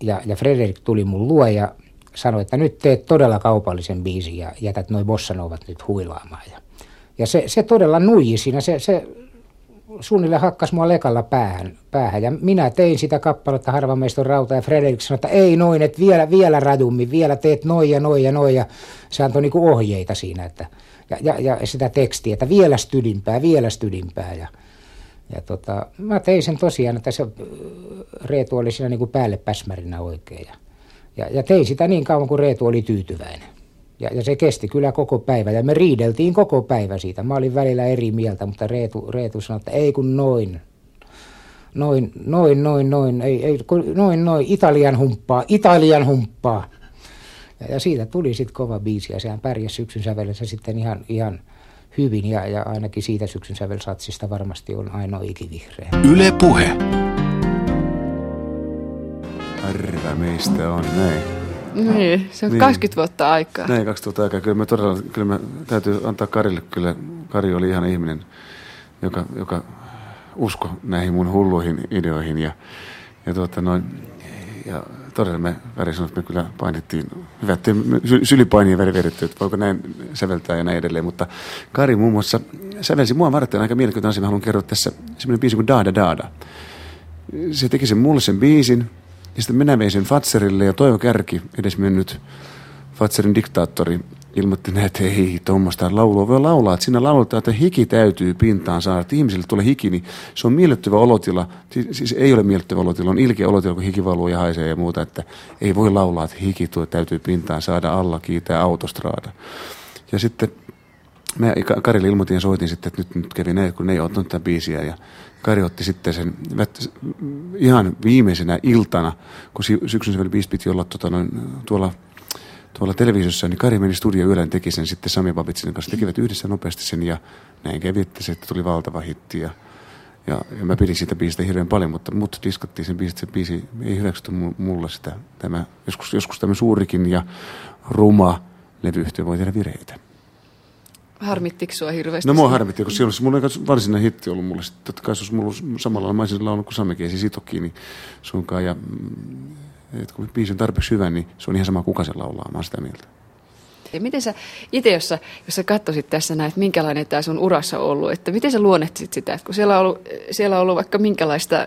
Ja, ja Frederik tuli mun luo ja sanoi, että nyt teet todella kaupallisen biisin ja jätät noin bossanovat nyt huilaamaan. Ja, ja se, se todella nuiji siinä, se, se suunnilleen hakkas mua lekalla päähän, päähän. Ja minä tein sitä kappaletta harvameiston rauta ja Frederik sanoi, että ei noin, että vielä, vielä rajummin, vielä teet noin ja noin ja noin. Ja se antoi niinku ohjeita siinä, että, ja, ja, ja sitä tekstiä, että vielä stydimpää, vielä stydimpää. Ja, ja tota, mä tein sen tosiaan, että se Reetu oli siinä niinku päälle päsmärinä oikein. Ja, ja, ja tein sitä niin kauan, kuin Reetu oli tyytyväinen. Ja, ja se kesti kyllä koko päivä ja me riideltiin koko päivä siitä. Mä olin välillä eri mieltä, mutta Reetu, Reetu sanoi, että ei kun noin. Noin, noin, noin, noin, ei, ei, noin, noin, Italian humppaa, Italian humppaa. Ja, ja siitä tuli sitten kova biisi ja sehän pärjäsi syksyn sävelessä sitten ihan, ihan hyvin ja, ja ainakin siitä syksyn sävelsatsista varmasti on ainoa ikivihreä. Yle Puhe. Harva meistä on näin. Niin, se on niin. 20 vuotta aikaa. Näin, 20 vuotta aikaa. Kyllä me todella, kyllä me täytyy antaa Karille, kyllä Kari oli ihan ihminen, joka, joka usko näihin mun hulluihin ideoihin ja, ja, tuota noin, ja todella me Väri sanoi, että me kyllä painittiin, hyvä, että sylipainien väri vedetty, että voiko näin säveltää ja näin edelleen, mutta Kari muun muassa sävelsi mua varten aika mielenkiintoinen asia, mä haluan kertoa tässä semmoinen biisi kuin Daada Daada. Se teki sen mulle sen biisin, ja sitten minä vein sen Fatserille ja Toivo Kärki, edes mennyt Fatserin diktaattori, ilmoitti näin, että ei tuommoista laulua voi laulaa. Että siinä lauletaan, että hiki täytyy pintaan saada. Että ihmisille tulee hiki, niin se on miellyttävä olotila. Siis ei ole miellyttävä olotila, on ilkeä olotila, kun hiki valuu ja haisee ja muuta. Että ei voi laulaa, että hiki tuo täytyy pintaan saada alla, kiitää autostraada. Ja sitten mä Karille ilmoitin ja soitin sitten, että nyt, nyt kävi näin, kun ne ei ottanut tätä biisiä. Ja Kari otti sitten sen ihan viimeisenä iltana, kun syksyn biisi piti olla tota, noin, tuolla tuolla televisiossa, niin Kari meni studio yöllä teki sen sitten Sami Babitsin kanssa. Tekivät yhdessä nopeasti sen ja näin kävi, että se tuli valtava hitti. Ja, ja, ja mä pidin siitä biisistä hirveän paljon, mutta mut diskattiin sen biisistä. Se biisi ei hyväksytty mulle sitä. Tämä, joskus, joskus tämä suurikin ja ruma levyyhtiö voi tehdä vireitä. Harmittiko sua hirveästi? No mua harmitti, koska siellä olisi mulla varsinainen hitti ollut mulle. Totta kai se olisi mulla samalla mä olisin laulunut kuin Sami Kiesi Sitokiini sunkaan. Ja mm, että kun biisi on tarpeeksi hyvä, niin se on ihan sama kuka se laulaa, mä sitä mieltä. Ja miten sä itse, jos sä, jos sä katsoisit tässä näin, että minkälainen tämä sun urassa on ollut, että miten sä luonnehtisit sitä, että kun siellä on ollut, siellä on ollut vaikka minkälaista,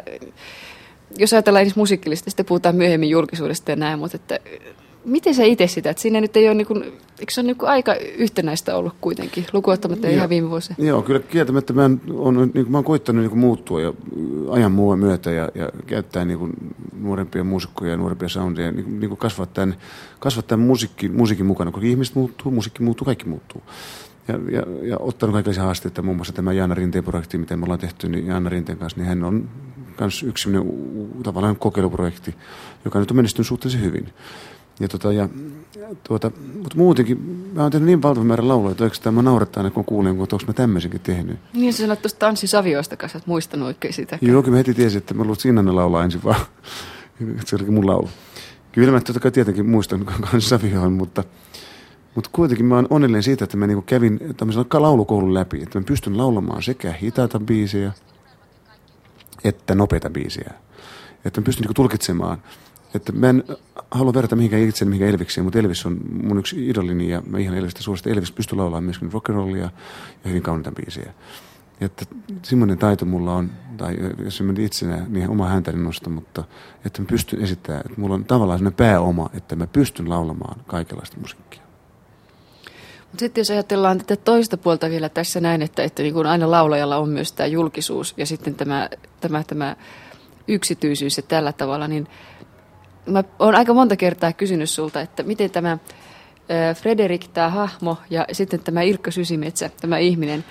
jos ajatellaan edes musiikillista, sitten puhutaan myöhemmin julkisuudesta ja näin, mutta että miten sä itse sitä, että siinä nyt ei ole, niin kuin, eikö se ole niin kuin aika yhtenäistä ollut kuitenkin, lukuottamatta ihan viime vuosina? Joo, kyllä kieltämättä mä, on, niin kuin, mä oon koittanut niin kuin muuttua ja ajan muun myötä ja, ja käyttää niin kuin nuorempia muusikkoja ja nuorempia soundeja, niin, niin kuin kasvattaa, kasvattaa musiikki, musiikin mukana, koska ihmiset muuttuu, musiikki muuttuu, kaikki muuttuu. Ja, ja, ja ottanut kaikenlaisia haasteita, muun muassa tämä Jaana Rinteen projekti, mitä me ollaan tehty, niin Jaana Rinteen kanssa, niin hän on myös yksi tavallaan kokeiluprojekti, joka nyt on menestynyt suhteellisen hyvin. Ja tota, ja, tuota, mutta muutenkin, mä oon tehnyt niin valtavan määrän lauluja, että oikeastaan mä naurattaa aina, kun kuulen, kun onko mä tämmöisenkin tehnyt. Niin, sä sanoit tuosta tanssisavioista kanssa, että muistanut oikein sitä. Joo, kyllä mä heti tiesin, että mä luulen, että Sinanne laulaa ensin vaan. (laughs) se olikin mun laulu. Kyllä mä totta kai tietenkin muistan (laughs) savioon, mutta, mutta kuitenkin mä oon onnellinen siitä, että mä niinku kävin tämmöisen laulukoulun läpi, että mä pystyn laulamaan sekä hitaita biisejä, että nopeita biisejä. Että mä pystyn niinku tulkitsemaan että mä en halua verrata mihinkään itseäni mihinkään Elvikseen, mutta Elvis on mun yksi idolini ja mä ihan Elvistä suosittu. Elvis pystyy laulamaan myöskin rock'n'rollia ja hyvin kauniita biisejä. Että semmoinen taito mulla on, tai jos mä itsenä, niin oma häntäni nosta, mutta että mä pystyn esittämään, että mulla on tavallaan sellainen pääoma, että mä pystyn laulamaan kaikenlaista musiikkia. Mutta sitten jos ajatellaan tätä toista puolta vielä tässä näin, että, että niin kuin aina laulajalla on myös tämä julkisuus ja sitten tämä, tämä, tämä yksityisyys ja tällä tavalla, niin mä oon aika monta kertaa kysynyt sulta, että miten tämä Frederik, tämä hahmo, ja sitten tämä Ilkka Sysimetsä, tämä ihminen,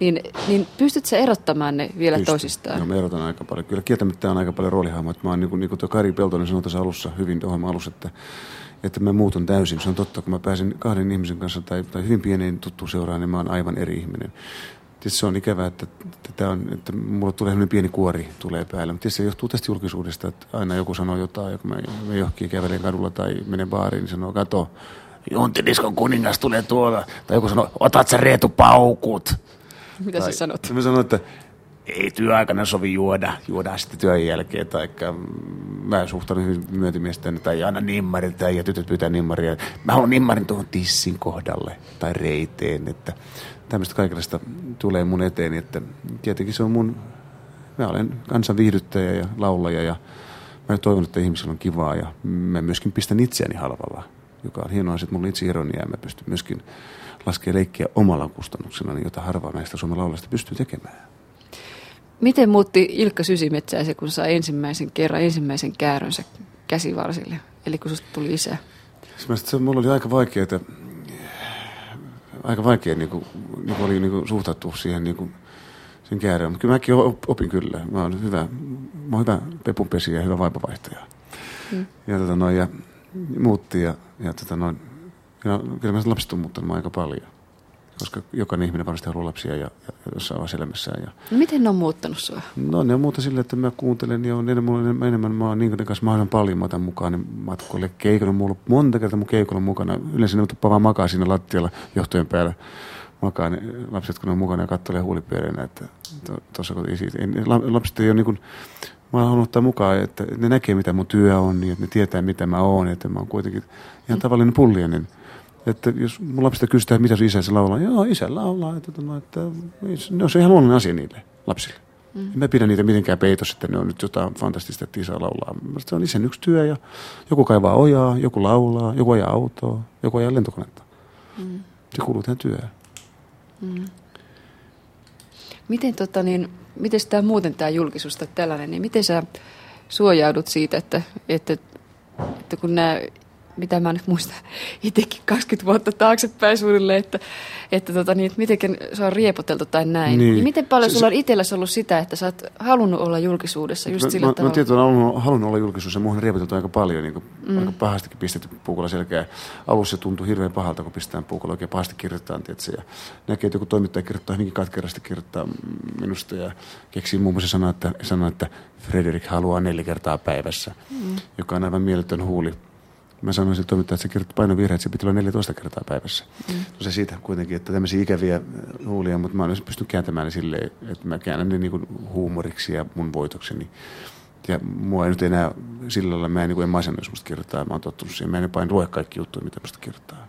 niin, niin pystytkö sä erottamaan ne vielä Pystyn. toisistaan? No mä erotan aika paljon. Kyllä kieltämättä on aika paljon roolihahmoja. Mä oon niin kuin, niin kuin Kari Peltonen sanoi tässä alussa, hyvin ohjelman alussa, että, että mä muutun täysin. Se on totta, kun mä pääsen kahden ihmisen kanssa tai, tai hyvin pieneen tuttuun seuraan, niin mä oon aivan eri ihminen. Tietysti se on ikävää, että, että, on, että mulla tulee sellainen pieni kuori tulee päälle, mutta se johtuu tästä julkisuudesta, että aina joku sanoo jotain, kun mä, mä johonkin kävelen kadulla tai menen baariin, niin sanoo, kato, Juntidiskon kuningas tulee tuolla. Tai joku sanoo, otat sä Reetu paukut. Mitä tai, sä sanot? Mä sanon, että ei työaikana sovi juoda, juodaan sitten työn jälkeen, tai mä suhtaudun hyvin myöntimiesten, tai aina nimmarit, tai ja tytöt pyytää nimmaria. Mä haluan nimmarin tuohon tissin kohdalle, tai reiteen, että tämmöistä kaikenlaista tulee mun eteen, että tietenkin se on mun, mä olen kansan viihdyttäjä ja laulaja ja mä toivon, että ihmisillä on kivaa ja mä myöskin pistän itseäni halvalla, joka on hienoa, että mulla on itse ironia ja mä pystyn myöskin laskemaan leikkiä omalla kustannuksella, jota harva näistä Suomen laulajista pystyy tekemään. Miten muutti Ilkka Sysimetsä se, kun sai ensimmäisen kerran ensimmäisen käärönsä käsivarsille, eli kun susta tuli isä? Se, mulla oli aika vaikeaa aika vaikea niin kuin, niin kuin oli niin kuin suhtautua siihen niin kuin, sen kääreen. Mutta kyllä mäkin opin kyllä. Mä oon hyvä, mä oon hyvä pepunpesiä ja hyvä vaipavaihtaja. Mm. Ja, tota noin, ja muutti ja, ja, tota noin, ja kyllä mä lapset on muuttanut aika paljon. Koska jokainen ihminen varmasti haluaa lapsia ja, ja jossain vaiheessa elämässään. Ja... No miten ne on muuttanut sua? No ne on muuta silleen, että mä kuuntelen ja on enemmän, enemmän, enemmän mä oon niin kanssa mahdollisimman paljon mä otan mukaan ne matkoille. Keikolla mulla on monta kertaa mun keikolla mukana. Yleensä ne vaan makaa siinä lattialla johtojen päällä makaa ne lapset, kun ne on mukana ja kattelee huulipiereinä, että tuossa to, ei siitä. Lapset ei ole niin kuin, mä haluan ottaa mukaan, että ne näkee mitä mun työ on, niin että ne tietää mitä mä oon, että mä oon kuitenkin ihan tavallinen pullinen. Että jos mun lapsista kysytään, mitä sun isäsi laulaa, joo, isä laulaa. Että, että, että, no, se on ihan luonnollinen asia niille lapsille. Mm. Mä pidän niitä mitenkään peitossa, että ne on nyt jotain fantastista, että isä laulaa. Se on isän yksi työ ja joku kaivaa ojaa, joku laulaa, joku ajaa autoa, joku ajaa lentokonetta. Mm. Se kuuluu tähän työhön. Mm. Miten, tota, niin, miten tämä muuten tämä julkisuus tällainen, niin miten sä suojaudut siitä, että, että, että kun nämä mitä mä nyt muistan itsekin 20 vuotta taaksepäin suunnilleen, että, että, tota, niin, että miten se on riepoteltu tai näin. Niin. Niin miten paljon Se- sulla on itselläsi ollut sitä, että sä oot halunnut olla julkisuudessa just mä, sillä mä, mä tavalla? tietysti olen halunnut olla julkisuudessa ja muuhun riepoteltu aika paljon, niin kuin, mm. aika pahastikin pistetty puukolla selkeä. Alussa se tuntui hirveän pahalta, kun pistetään puukolla oikein pahasti kirjoitetaan, tietysti, ja näkee, että joku toimittaja kirjoittaa hyvinkin katkerasti kirjoittaa minusta ja keksii muun muassa sanoa, että, sanoa, että Frederik haluaa neljä kertaa päivässä, mm. joka on aivan mieletön huuli. Mä sanoin sille toimittajalle, että se kirjoitti painovirhe, että se pitää olla 14 kertaa päivässä. Mm. No se siitä kuitenkin, että tämmöisiä ikäviä äh, huulia, mutta mä olen pystynyt kääntämään ne silleen, että mä käännän ne niin huumoriksi ja mun voitokseni. Ja mua ei nyt enää sillä lailla, mä en, niin kuin en masennus musta kirjoittaa, mä oon tottunut siihen. Mä en jopa en lue kaikki juttuja, mitä musta kirjoittaa.